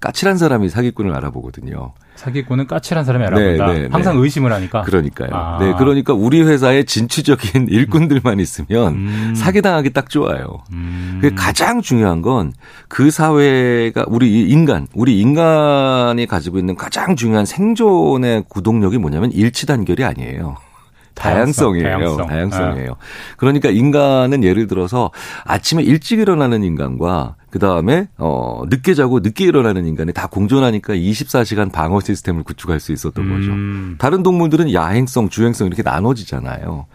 까칠한 사람이 사기꾼을 알아보거든요. 사기꾼은 까칠한 사람이 알아본다. 네, 네, 네, 항상 의심을 하니까. 그러니까요. 아. 네, 그러니까 우리 회사에 진취적인 일꾼들만 있으면 음. 사기당하기 딱 좋아요. 음. 그 가장 중요한 건 그 사회가 우리 인간, 우리 인간이 가지고 있는 가장 중요한 생존의 구동력이 뭐냐면 일치 단결이 아니에요. 다양성이에요. 다양성. 다양성이에요. 아. 그러니까 인간은 예를 들어서 아침에 일찍 일어나는 인간과 그 다음에 어 늦게 자고 늦게 일어나는 인간이 다 공존하니까 24시간 방어 시스템을 구축할 수 있었던 음. 거죠. 다른 동물들은 야행성, 주행성 이렇게 나눠지잖아요.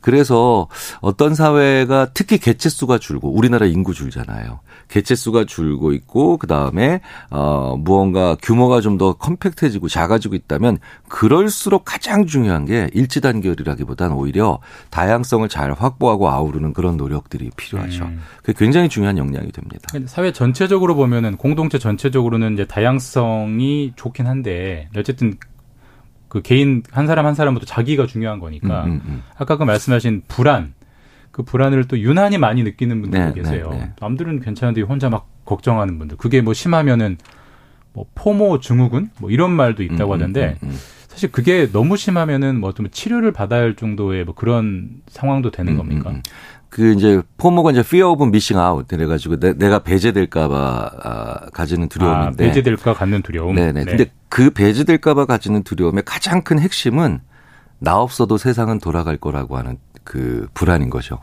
그래서 어떤 사회가 특히 개체 수가 줄고 우리나라 인구 줄잖아요. 개체 수가 줄고 있고 그 다음에 어 무언가 규모가 좀 더 컴팩트해지고 작아지고 있다면 그럴수록 가장 중요한 게 일치 단결이라기보다는 오히려 다양성을 잘 확보하고 아우르는 그런 노력들이 필요하죠. 음. 그게 굉장히 중요한 역량이 됩니다. 사회 전체적으로 보면은 공동체 전체적으로는 이제 다양성이 좋긴 한데 어쨌든 그 개인 한 사람 한 사람부터 자기가 중요한 거니까 음, 음, 음. 아까 그 말씀하신 불안 그 불안을 또 유난히 많이 느끼는 분들이 네, 계세요. 네, 네. 남들은 괜찮은데 혼자 막 걱정하는 분들. 그게 뭐 심하면은 뭐 포모 증후군 뭐 이런 말도 있다고 음, 음 하던데 음, 음, 사실 그게 너무 심하면은 뭐 좀 치료를 받아야 할 정도의 뭐 그런 상황도 되는 겁니까? 그 이제 포모가 이제 fear of missing out 그래가지고 내, 가 배제될까봐 아, 가지는 두려움인데 아, 배제될까 갖는 두려움. 네네. 네. 근데 그 배제될까봐 가지는 두려움의 가장 큰 핵심은 나 없어도 세상은 돌아갈 거라고 하는 그 불안인 거죠.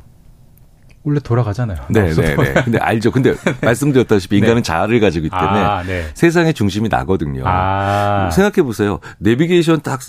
원래 돌아가잖아요. 네, 네, 네. 근데 알죠. 근데 말씀드렸다시피 인간은 네. 자아를 가지고 있기 때문에 아, 네. 세상의 중심이 나거든요. 아. 생각해 보세요. 내비게이션 딱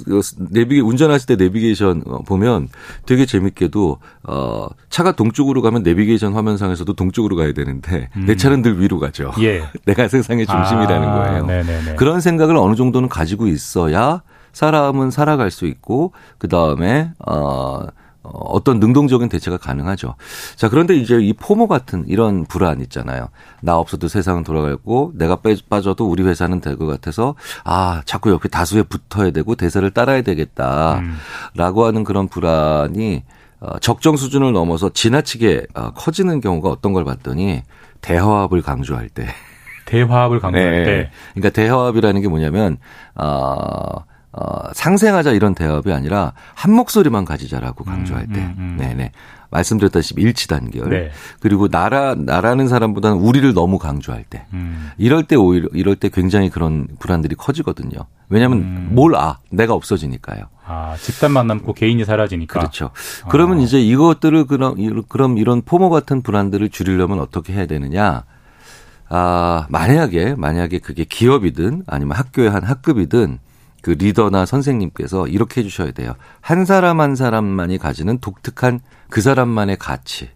내비 운전하실 때 내비게이션 어, 보면 되게 재밌게도 어 차가 동쪽으로 가면 내비게이션 화면상에서도 동쪽으로 가야 되는데 음. 내 차는 늘 위로 가죠. 예. 내가 세상의 중심이라는 아, 거예요. 네네네. 그런 생각을 어느 정도는 가지고 있어야 사람은 살아갈 수 있고 그 다음에 어. 어, 어떤 능동적인 대처가 가능하죠. 자, 그런데 이제 이 포모 같은 이런 불안 있잖아요. 나 없어도 세상은 돌아가고 내가 빼, 빠져도 우리 회사는 될 것 같아서 아, 자꾸 옆에 다수에 붙어야 되고 대세를 따라야 되겠다. 음. 라고 하는 그런 불안이 어, 적정 수준을 넘어서 지나치게 어, 커지는 경우가 어떤 걸 봤더니 대화합을 강조할 때. 대화합을 강조할 네. 때. 그러니까 대화합이라는 게 뭐냐면, 어, 어, 상생하자 이런 대업이 아니라 한 목소리만 가지자라고 음, 강조할 때. 음, 음, 음. 네네. 말씀드렸다시피 일치 단결. 네. 그리고 나라, 나라는 사람보다는 우리를 너무 강조할 때. 음. 이럴 때 오히려, 이럴 때 굉장히 그런 불안들이 커지거든요. 왜냐하면 음. 뭘 아, 내가 없어지니까요. 아, 집단만 남고 개인이 사라지니까. 그렇죠. 그러면 아. 이제 이것들을 그럼, 그럼 이런 포모 같은 불안들을 줄이려면 어떻게 해야 되느냐. 아, 만약에, 만약에 그게 기업이든 아니면 학교의 한 학급이든 그 리더나 선생님께서 이렇게 해주셔야 돼요. 한 사람 한 사람만이 가지는 독특한 그 사람만의 가치,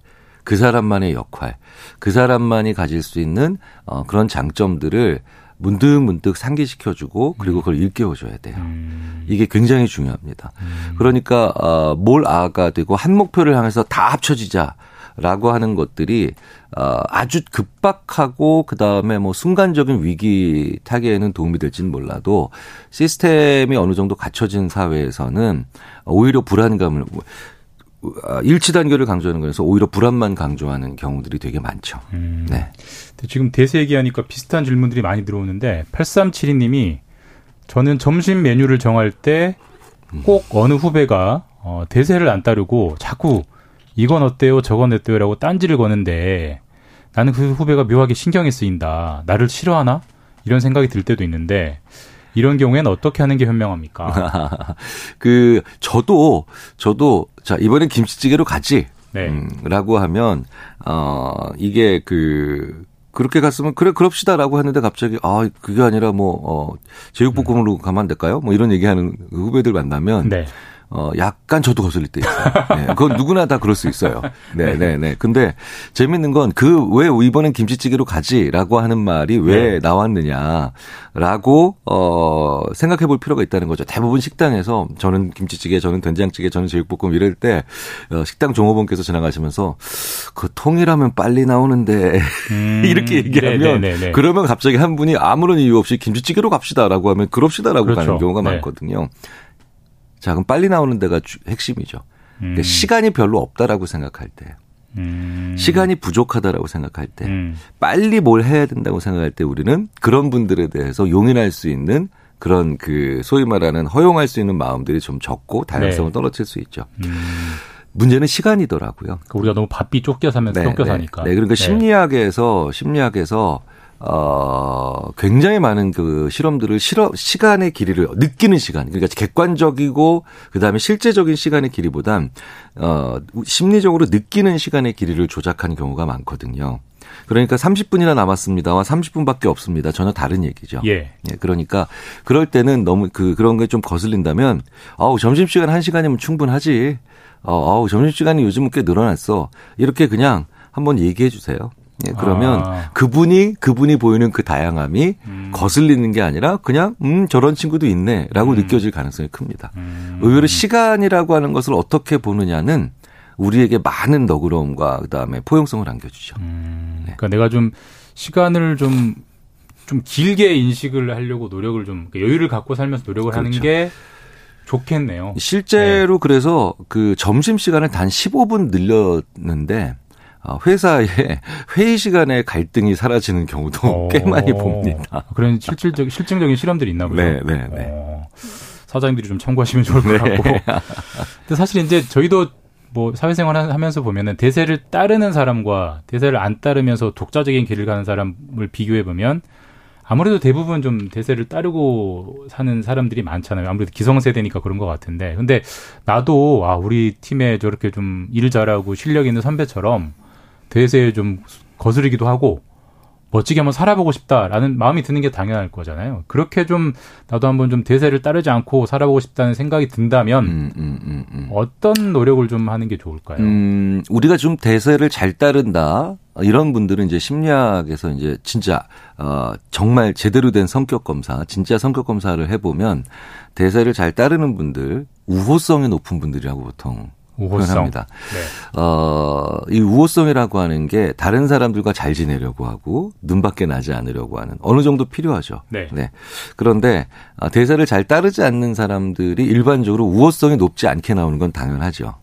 그 사람만의 역할, 그 사람만이 가질 수 있는 어, 그런 장점들을 문득문득 상기시켜주고 그리고 그걸 일깨워줘야 돼요. 음. 이게 굉장히 중요합니다. 음. 그러니까 어, 뭘 아가 되고 한 목표를 향해서 다 합쳐지자. 라고 하는 것들이 어 아주 급박하고 그다음에 뭐 순간적인 위기 타개에는 도움이 될지는 몰라도 시스템이 어느 정도 갖춰진 사회에서는 오히려 불안감을 아, 일치 단계를 강조하는 거에서 오히려 불안만 강조하는 경우들이 되게 많죠. 음. 네. 지금 대세 얘기하니까 비슷한 질문들이 많이 들어오는데 8372님이 저는 점심 메뉴를 정할 때 꼭 어느 후배가 어, 대세를 안 따르고 자꾸 이건 어때요, 저건 어때요라고 딴지를 거는데 나는 그 후배가 묘하게 신경이 쓰인다. 나를 싫어하나? 이런 생각이 들 때도 있는데 이런 경우에는 어떻게 하는 게 현명합니까? 그 저도 저도 자 이번엔 김치찌개로 가지. 네. 음, 라고 하면 어 이게 그 그렇게 갔으면 그래 그럽시다라고 했는데 갑자기 아 그게 아니라 뭐 어 제육볶음으로 음. 가면 안 될까요? 뭐 이런 얘기하는 후배들 만나면 네. 어, 약간 저도 거슬릴 때 있어요. 네, 그건 누구나 다 그럴 수 있어요. 네, 네, 네. 근데 재밌는 건 그 왜 이번엔 김치찌개로 가지라고 하는 말이 왜 네. 나왔느냐라고 어, 생각해 볼 필요가 있다는 거죠. 대부분 식당에서 저는 김치찌개, 저는 된장찌개, 저는 제육볶음 이럴 때 어, 식당 종업원께서 지나가시면서 그 통이라면 빨리 나오는데 음, 이렇게 얘기하면 네네네네. 네, 네, 네. 그러면 갑자기 한 분이 아무런 이유 없이 김치찌개로 갑시다라고 하면 그럽시다라고 그렇죠. 가는 경우가 네. 많거든요. 자, 그럼 빨리 나오는 데가 핵심이죠. 음. 시간이 별로 없다라고 생각할 때. 음. 시간이 부족하다라고 생각할 때, 음. 빨리 뭘 해야 된다고 생각할 때 우리는 그런 분들에 대해서 용인할 수 있는 그런 그 소위 말하는 허용할 수 있는 마음들이 좀 적고 다양성을 네. 떨어질 수 있죠. 음. 문제는 시간이더라고요. 그러니까 우리가 너무 바삐 쫓겨 사면서 네, 쫓겨 네. 사니까. 네, 그러니까 네. 심리학에서 심리학에서 어, 굉장히 많은 그 실험들을 실험, 시간의 길이를 느끼는 시간, 그러니까 객관적이고, 그 다음에 실제적인 시간의 길이보단, 어, 심리적으로 느끼는 시간의 길이를 조작하는 경우가 많거든요. 그러니까 30분이나 남았습니다와 30분밖에 없습니다. 전혀 다른 얘기죠. 예. 예. 그러니까 그럴 때는 너무 그 그런 게 좀 거슬린다면 아우 점심시간 1시간이면 충분하지. 어, 아우 점심시간이 요즘은 꽤 늘어났어. 이렇게 그냥 한번 얘기해 주세요. 예, 그러면 아. 그분이 그분이 보이는 그 다양함이 음. 거슬리는 게 아니라 그냥 음 저런 친구도 있네라고 음. 느껴질 가능성이 큽니다. 음. 의외로 시간이라고 하는 것을 어떻게 보느냐는 우리에게 많은 너그러움과 그다음에 포용성을 안겨주죠. 음. 네. 그러니까 내가 좀 시간을 좀좀 길게 인식을 하려고 노력을 좀 그러니까 여유를 갖고 살면서 노력을 그렇죠. 하는 게 좋겠네요. 실제로 네. 그래서 그 점심 시간을 단 15분 늘렸는데 어, 회사에 회의 시간에 갈등이 사라지는 경우도 오. 꽤 많이 봅니다. 그런 실질적 실증적인 실험들이 있나 보죠. 네, 네, 네. 어, 사장님들이 좀 참고하시면 좋을 것 네. 같고. 근데 사실 이제 저희도 뭐 사회생활 하면서 보면은 대세를 따르는 사람과 대세를 안 따르면서 독자적인 길을 가는 사람을 비교해 보면 아무래도 대부분 좀 대세를 따르고 사는 사람들이 많잖아요. 아무래도 기성세대니까 그런 것 같은데. 근데 나도 아 우리 팀에 저렇게 좀 일 잘하고 실력 있는 선배처럼 대세에 좀 거스르기도 하고 멋지게 한번 살아보고 싶다라는 마음이 드는 게 당연할 거잖아요. 그렇게 좀 나도 한번 좀 대세를 따르지 않고 살아보고 싶다는 생각이 든다면 음, 음, 음, 음. 어떤 노력을 좀 하는 게 좋을까요? 음, 우리가 좀 대세를 잘 따른다 이런 분들은 이제 심리학에서 이제 진짜 어 정말 제대로 된 성격 검사, 진짜 성격 검사를 해보면 대세를 잘 따르는 분들 우호성이 높은 분들이라고 보통 우호성. 표현합니다. 네. 어, 이 우호성이라고 하는 게 다른 사람들과 잘 지내려고 하고 눈밖에 나지 않으려고 하는 어느 정도 필요하죠. 네. 네. 그런데 아, 대사를 잘 따르지 않는 사람들이 일반적으로 우호성이 높지 않게 나오는 건 당연하죠.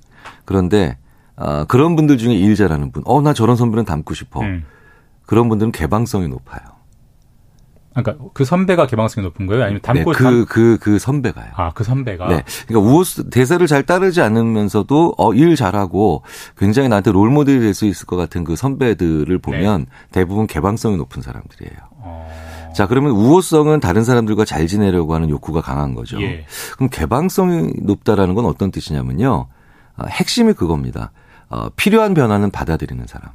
그런데 어, 그런 분들 중에 일 잘하는 분, 어, 나 저런 선배는 닮고 싶어. 음. 그런 분들은 개방성이 높아요. 그러니까 그 선배가 개방성이 높은 거예요? 아니면 담고 네, 그, 그, 그 선배가요. 아, 그 선배가? 네. 그러니까 우호, 대사를 잘 따르지 않으면서도, 어, 일 잘하고 굉장히 나한테 롤 모델이 될 수 있을 것 같은 그 선배들을 보면 네. 대부분 개방성이 높은 사람들이에요. 어... 자, 그러면 우호성은 다른 사람들과 잘 지내려고 하는 욕구가 강한 거죠. 예. 그럼 개방성이 높다라는 건 어떤 뜻이냐면요. 어, 핵심이 그겁니다. 어, 필요한 변화는 받아들이는 사람.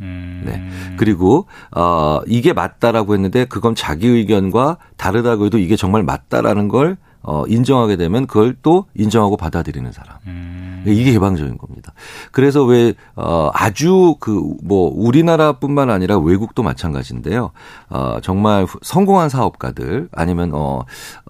음. 네. 그리고 어 이게 맞다라고 했는데 그건 자기 의견과 다르다고 해도 이게 정말 맞다라는 걸 어, 인정하게 되면 그걸 또 인정하고 받아들이는 사람. 음. 이게 개방적인 겁니다. 그래서 왜, 어, 아주 그, 뭐, 우리나라뿐만 아니라 외국도 마찬가지인데요. 어, 정말 성공한 사업가들 아니면, 어,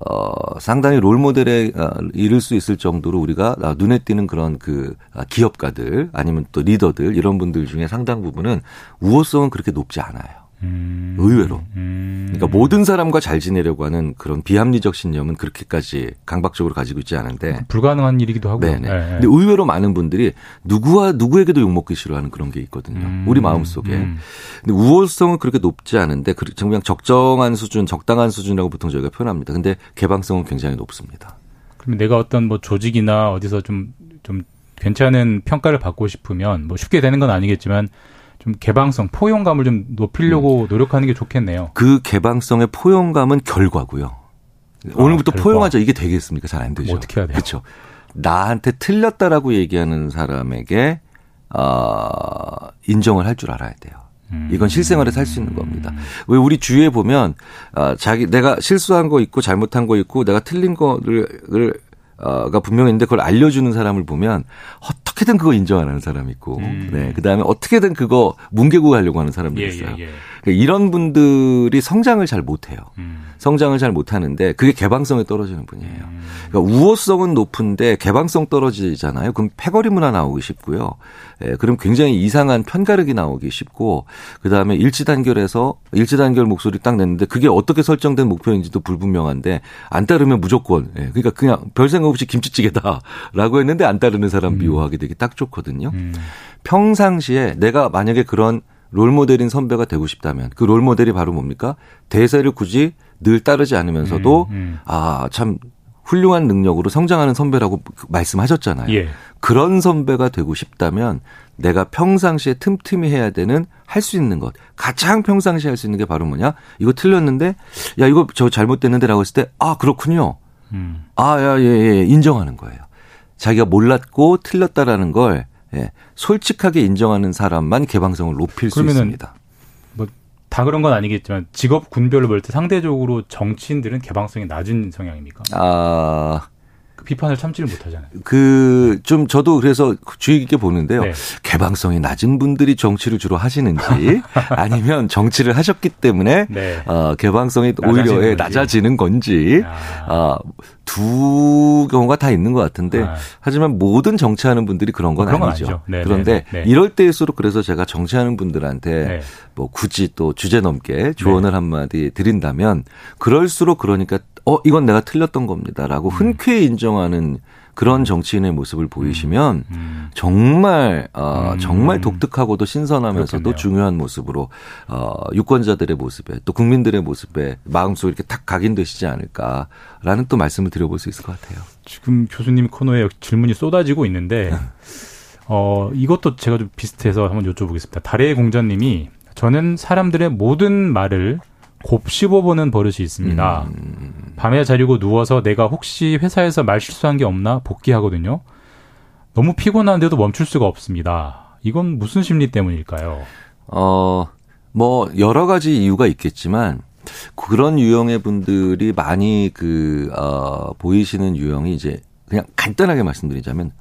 어, 상당히 롤 모델에 어, 이를 수 있을 정도로 우리가 눈에 띄는 그런 그 기업가들 아니면 또 리더들 이런 분들 중에 상당 부분은 우호성은 그렇게 높지 않아요. 음. 의외로. 음. 그러니까 모든 사람과 잘 지내려고 하는 그런 비합리적 신념은 그렇게까지 강박적으로 가지고 있지 않은데 불가능한 일이기도 하고요. 네네. 네. 근데 의외로 많은 분들이 누구와 누구에게도 욕 먹기 싫어하는 그런 게 있거든요. 음. 우리 마음 속에. 음. 근데 우월성은 그렇게 높지 않은데 그냥 적정한 수준, 적당한 수준이라고 보통 저희가 표현합니다. 근데 개방성은 굉장히 높습니다. 그러면 내가 어떤 뭐 조직이나 어디서 좀좀 좀 괜찮은 평가를 받고 싶으면 뭐 쉽게 되는 건 아니겠지만 좀 개방성, 포용감을 좀 높이려고 음. 노력하는 게 좋겠네요. 그 개방성의 포용감은 결과고요. 아, 오늘부터 결과. 포용하자 이게 되겠습니까? 잘 안 되죠. 뭐 어떻게 해야 돼요? 그렇죠. 나한테 틀렸다라고 얘기하는 사람에게 어, 인정을 할 줄 알아야 돼요. 음. 이건 실생활에서 할 수 있는 겁니다. 왜 우리 주위에 보면 어, 자기 내가 실수한 거 있고 잘못한 거 있고 내가 틀린 거를 어 가 분명히 있는데 그걸 알려주는 사람을 보면 어떻게든 그거 인정 안 하는 사람이 있고, 음. 네. 그 다음에 어떻게든 그거 뭉개고 하려고 하는 사람도 예, 있어요. 예, 예. 그러니까 이런 분들이 성장을 잘 못해요. 음. 성장을 잘 못하는데 그게 개방성에 떨어지는 분이에요. 음. 그러니까 우호성은 높은데 개방성 떨어지잖아요. 그럼 패거리 문화 나오기 쉽고요. 예, 그럼 굉장히 이상한 편가르기 나오기 쉽고 그 다음에 일치 단결해서 일치 단결 목소리 딱 냈는데 그게 어떻게 설정된 목표인지도 불분명한데 안 따르면 무조건 예, 그러니까 그냥 별 생각 없이 김치찌개다라고 했는데 안 따르는 사람 음. 미워하게 되기 딱 좋거든요. 음. 평상시에 내가 만약에 그런 롤모델인 선배가 되고 싶다면 그 롤모델이 바로 뭡니까? 대세를 굳이 늘 따르지 않으면서도 음, 음. 아참 훌륭한 능력으로 성장하는 선배라고 말씀하셨잖아요. 예. 그런 선배가 되고 싶다면 내가 평상시에 틈틈이 해야 되는 할 수 있는 것 가장 평상시에 할 수 있는 게 바로 뭐냐? 이거 틀렸는데 야 이거 저 잘못됐는데라고 했을 때 아 그렇군요. 음. 아 야 예 예, 인정하는 거예요. 자기가 몰랐고 틀렸다라는 걸 예, 솔직하게 인정하는 사람만 개방성을 높일 수 있습니다. 뭐다 그런 건 아니겠지만 직업 군별로 볼 때 상대적으로 정치인들은 개방성이 낮은 성향입니까? 아 그 비판을 참지를 못하잖아요. 그 좀 저도 그래서 주의 깊게 보는데요. 네. 개방성이 낮은 분들이 정치를 주로 하시는지 아니면 정치를 하셨기 때문에 네. 어, 개방성이 오히려 건지. 낮아지는 건지 아. 어, 두 경우가 다 있는 것 같은데 아. 하지만 모든 정치하는 분들이 그런 건 그런 아니죠. 네, 그런데 네, 네. 이럴 때일수록 그래서 제가 정치하는 분들한테 네. 뭐 굳이 또 주제 넘게 조언을 네. 한마디 드린다면 그럴수록 그러니까 어 이건 내가 틀렸던 겁니다라고 음. 흔쾌히 인정하는 그런 정치인의 모습을 보이시면 음. 음. 정말 어 음. 정말 독특하고도 신선하면서도 그렇겠네요. 중요한 모습으로 어 유권자들의 모습에 또 국민들의 모습에 마음속에 이렇게 탁 각인되시지 않을까라는 또 말씀을 드려볼 수 있을 것 같아요. 지금 교수님 코너에 질문이 쏟아지고 있는데 어 이것도 제가 좀 비슷해서 한번 여쭤보겠습니다. 달의 공자님이 저는 사람들의 모든 말을 곱씹어 보는 버릇이 있습니다. 음. 밤에 자려고 누워서 내가 혹시 회사에서 말 실수한 게 없나 복귀하거든요. 너무 피곤한데도 멈출 수가 없습니다. 이건 무슨 심리 때문일까요? 어, 뭐, 여러 가지 이유가 있겠지만, 그런 유형의 분들이 많이 그, 어, 보이시는 유형이 이제, 그냥 간단하게 말씀드리자면,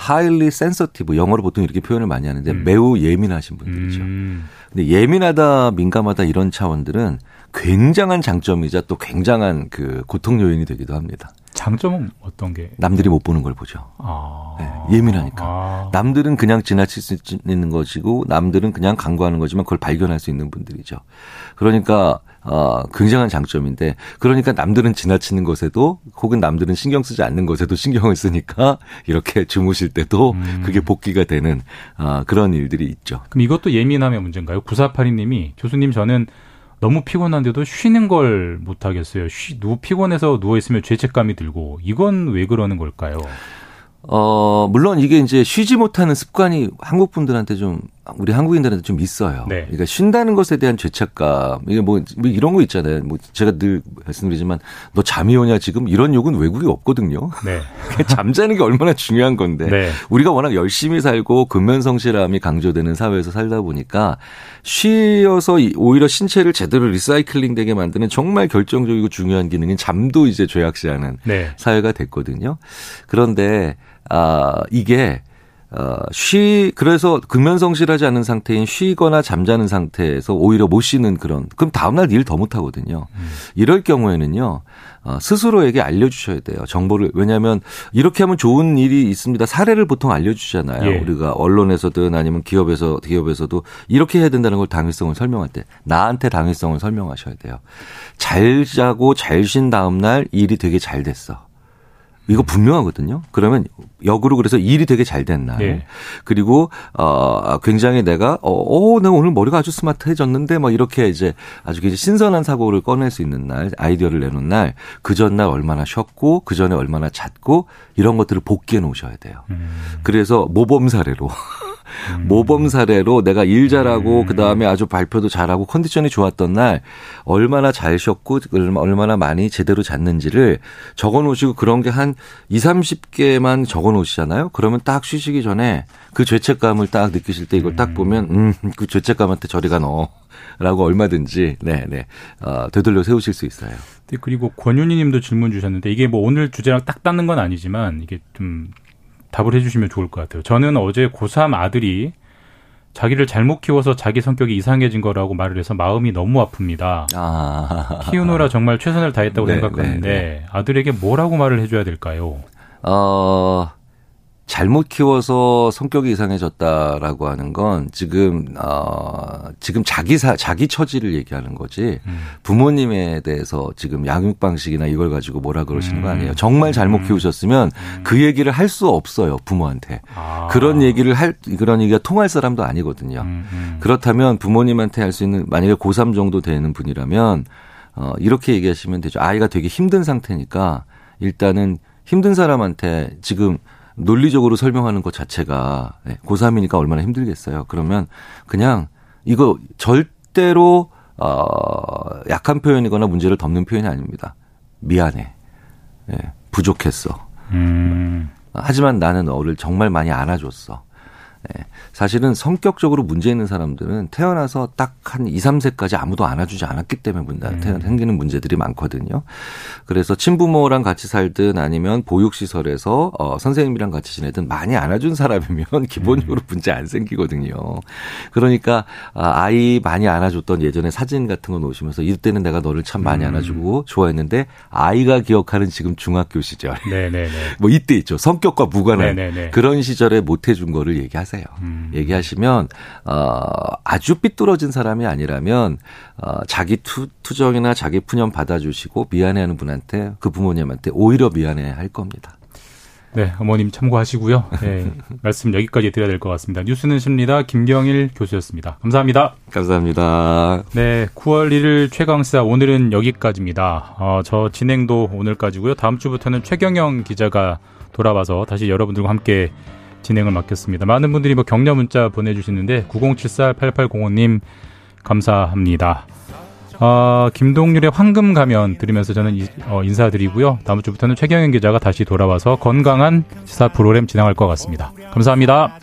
highly sensitive, 영어로 보통 이렇게 표현을 많이 하는데, 음. 매우 예민하신 분들이죠. 음. 근데 예민하다, 민감하다 이런 차원들은 굉장한 장점이자 또 굉장한 그 고통 요인이 되기도 합니다. 장점은 어떤 게? 남들이 못 보는 걸 보죠. 아. 네, 예민하니까. 아. 남들은 그냥 지나칠 수 있는 것이고 남들은 그냥 간과하는 거지만 그걸 발견할 수 있는 분들이죠. 그러니까 어, 굉장한 장점인데 그러니까 남들은 지나치는 것에도 혹은 남들은 신경 쓰지 않는 것에도 신경을 쓰니까 이렇게 주무실 때도 음. 그게 복귀가 되는 어, 그런 일들이 있죠. 그럼 이것도 예민함의 문제인가요? 9482님이 교수님 저는 너무 피곤한데도 쉬는 걸 못 하겠어요. 쉬, 누, 피곤해서 누워 있으면 죄책감이 들고, 이건 왜 그러는 걸까요? 어, 물론 이게 이제 쉬지 못하는 습관이 한국 분들한테 좀 우리 한국인들한테 좀 있어요. 네. 그러니까 쉰다는 것에 대한 죄책감 이게 뭐, 뭐 이런 거 있잖아요. 뭐 제가 늘 말씀드리지만 너 잠이 오냐 지금 이런 욕은 외국에 없거든요. 네. 잠자는 게 얼마나 중요한 건데 네. 우리가 워낙 열심히 살고 근면성실함이 강조되는 사회에서 살다 보니까 쉬어서 오히려 신체를 제대로 리사이클링 되게 만드는 정말 결정적이고 중요한 기능인 잠도 이제 죄악시하는 네. 사회가 됐거든요. 그런데 아 이게 어, 쉬, 그래서 근면성실하지 않은 상태인 쉬거나 잠자는 상태에서 오히려 못 쉬는 그런, 그럼 다음날 일 더 못하거든요. 음. 이럴 경우에는요, 어, 스스로에게 알려주셔야 돼요. 정보를. 왜냐하면 이렇게 하면 좋은 일이 있습니다. 사례를 보통 알려주잖아요. 예. 우리가 언론에서든 아니면 기업에서, 기업에서도 이렇게 해야 된다는 걸 당위성을 설명할 때 나한테 당위성을 설명하셔야 돼요. 잘 자고 잘 쉰 다음날 일이 되게 잘 됐어. 이거 분명하거든요. 그러면 역으로 그래서 일이 되게 잘 된 날. 네. 그리고 어 굉장히 내가 어, 어 내가 오늘 머리가 아주 스마트해졌는데 뭐 이렇게 이제 아주 이제 신선한 사고를 꺼낼 수 있는 날, 아이디어를 내놓은 날, 그 전날 얼마나 쉬었고 그 전에 얼마나 잤고 이런 것들을 복귀해 놓으셔야 돼요. 음. 그래서 모범 사례로 음. 모범 사례로 내가 일 잘하고 음. 그다음에 아주 발표도 잘하고 컨디션이 좋았던 날 얼마나 잘 쉬었고 얼마나 많이 제대로 잤는지를 적어 놓으시고 그런 게 한 2, 30개만 적어 놓으시잖아요. 그러면 딱 쉬시기 전에 그 죄책감을 딱 느끼실 때 이걸 딱 음. 보면 음, 그 죄책감한테 저리가 넣어. 라고 얼마든지 네, 네. 어, 되돌려 세우실 수 있어요. 네, 그리고 권윤희 님도 질문 주셨는데 이게 뭐 오늘 주제랑 딱 닿는 건 아니지만 이게 좀 답을 해주시면 좋을 것 같아요. 저는 어제 고3 아들이 자기를 잘못 키워서 자기 성격이 이상해진 거라고 말을 해서 마음이 너무 아픕니다. 아. 키우느라 정말 최선을 다했다고 네, 생각하는데 네, 네. 아들에게 뭐라고 말을 해줘야 될까요? 어, 잘못 키워서 성격이 이상해졌다라고 하는 건 지금 어 지금 자기 사 자기 처지를 얘기하는 거지 음. 부모님에 대해서 지금 양육 방식이나 이걸 가지고 뭐라 그러시는 음. 거 아니에요. 정말 잘못 음. 키우셨으면 음. 그 얘기를 할 수 없어요 부모한테 아. 그런 얘기를 할 그런 얘기가 통할 사람도 아니거든요. 음, 음. 그렇다면 부모님한테 할 수 있는 만약에 고3 정도 되는 분이라면 어 이렇게 얘기하시면 되죠. 아이가 되게 힘든 상태니까 일단은 힘든 사람한테 지금 논리적으로 설명하는 것 자체가 네, 고3이니까 얼마나 힘들겠어요. 그러면 그냥 이거 절대로 어 약한 표현이거나 문제를 덮는 표현이 아닙니다. 미안해. 네, 부족했어. 음. 하지만 나는 너를 정말 많이 안아줬어. 네. 사실은 성격적으로 문제 있는 사람들은 태어나서 딱 한 2, 3세까지 아무도 안아주지 않았기 때문에 문제, 음. 생기는 문제들이 많거든요. 그래서 친부모랑 같이 살든 아니면 보육시설에서 어, 선생님이랑 같이 지내든 많이 안아준 사람이면 기본적으로 음. 문제 안 생기거든요. 그러니까 아, 아이 많이 안아줬던 예전에 사진 같은 거 놓으시면서 이때는 내가 너를 참 많이 음. 안아주고 좋아했는데 아이가 기억하는 지금 중학교 시절. 네네네. 뭐 이때 있죠. 성격과 무관한 네네네. 그런 시절에 못 해준 거를 얘기하세요. 음. 얘기하시면 어 아주 삐뚤어진 사람이 아니라면 어 자기 투, 투정이나 자기 푸념 받아주시고 미안해하는 분한테 그 부모님한테 오히려 미안해할 겁니다. 네, 어머님 참고하시고요. 네, 말씀 여기까지 드려야 될 것 같습니다. 뉴스는 십니다. 김경일 교수였습니다. 감사합니다. 감사합니다. 네, 9월 1일 최강시사 오늘은 여기까지입니다. 어, 저 진행도 오늘까지고요. 다음 주부터는 최경영 기자가 돌아와서 다시 여러분들과 함께 진행을 맡겼습니다. 많은 분들이 뭐 격려 문자 보내주시는데 9074-8805님 감사합니다. 어, 김동률의 황금 가면 들으면서 저는 이, 어, 인사드리고요. 다음 주부터는 최경영 기자가 다시 돌아와서 건강한 시사 프로그램 진행할 것 같습니다. 감사합니다.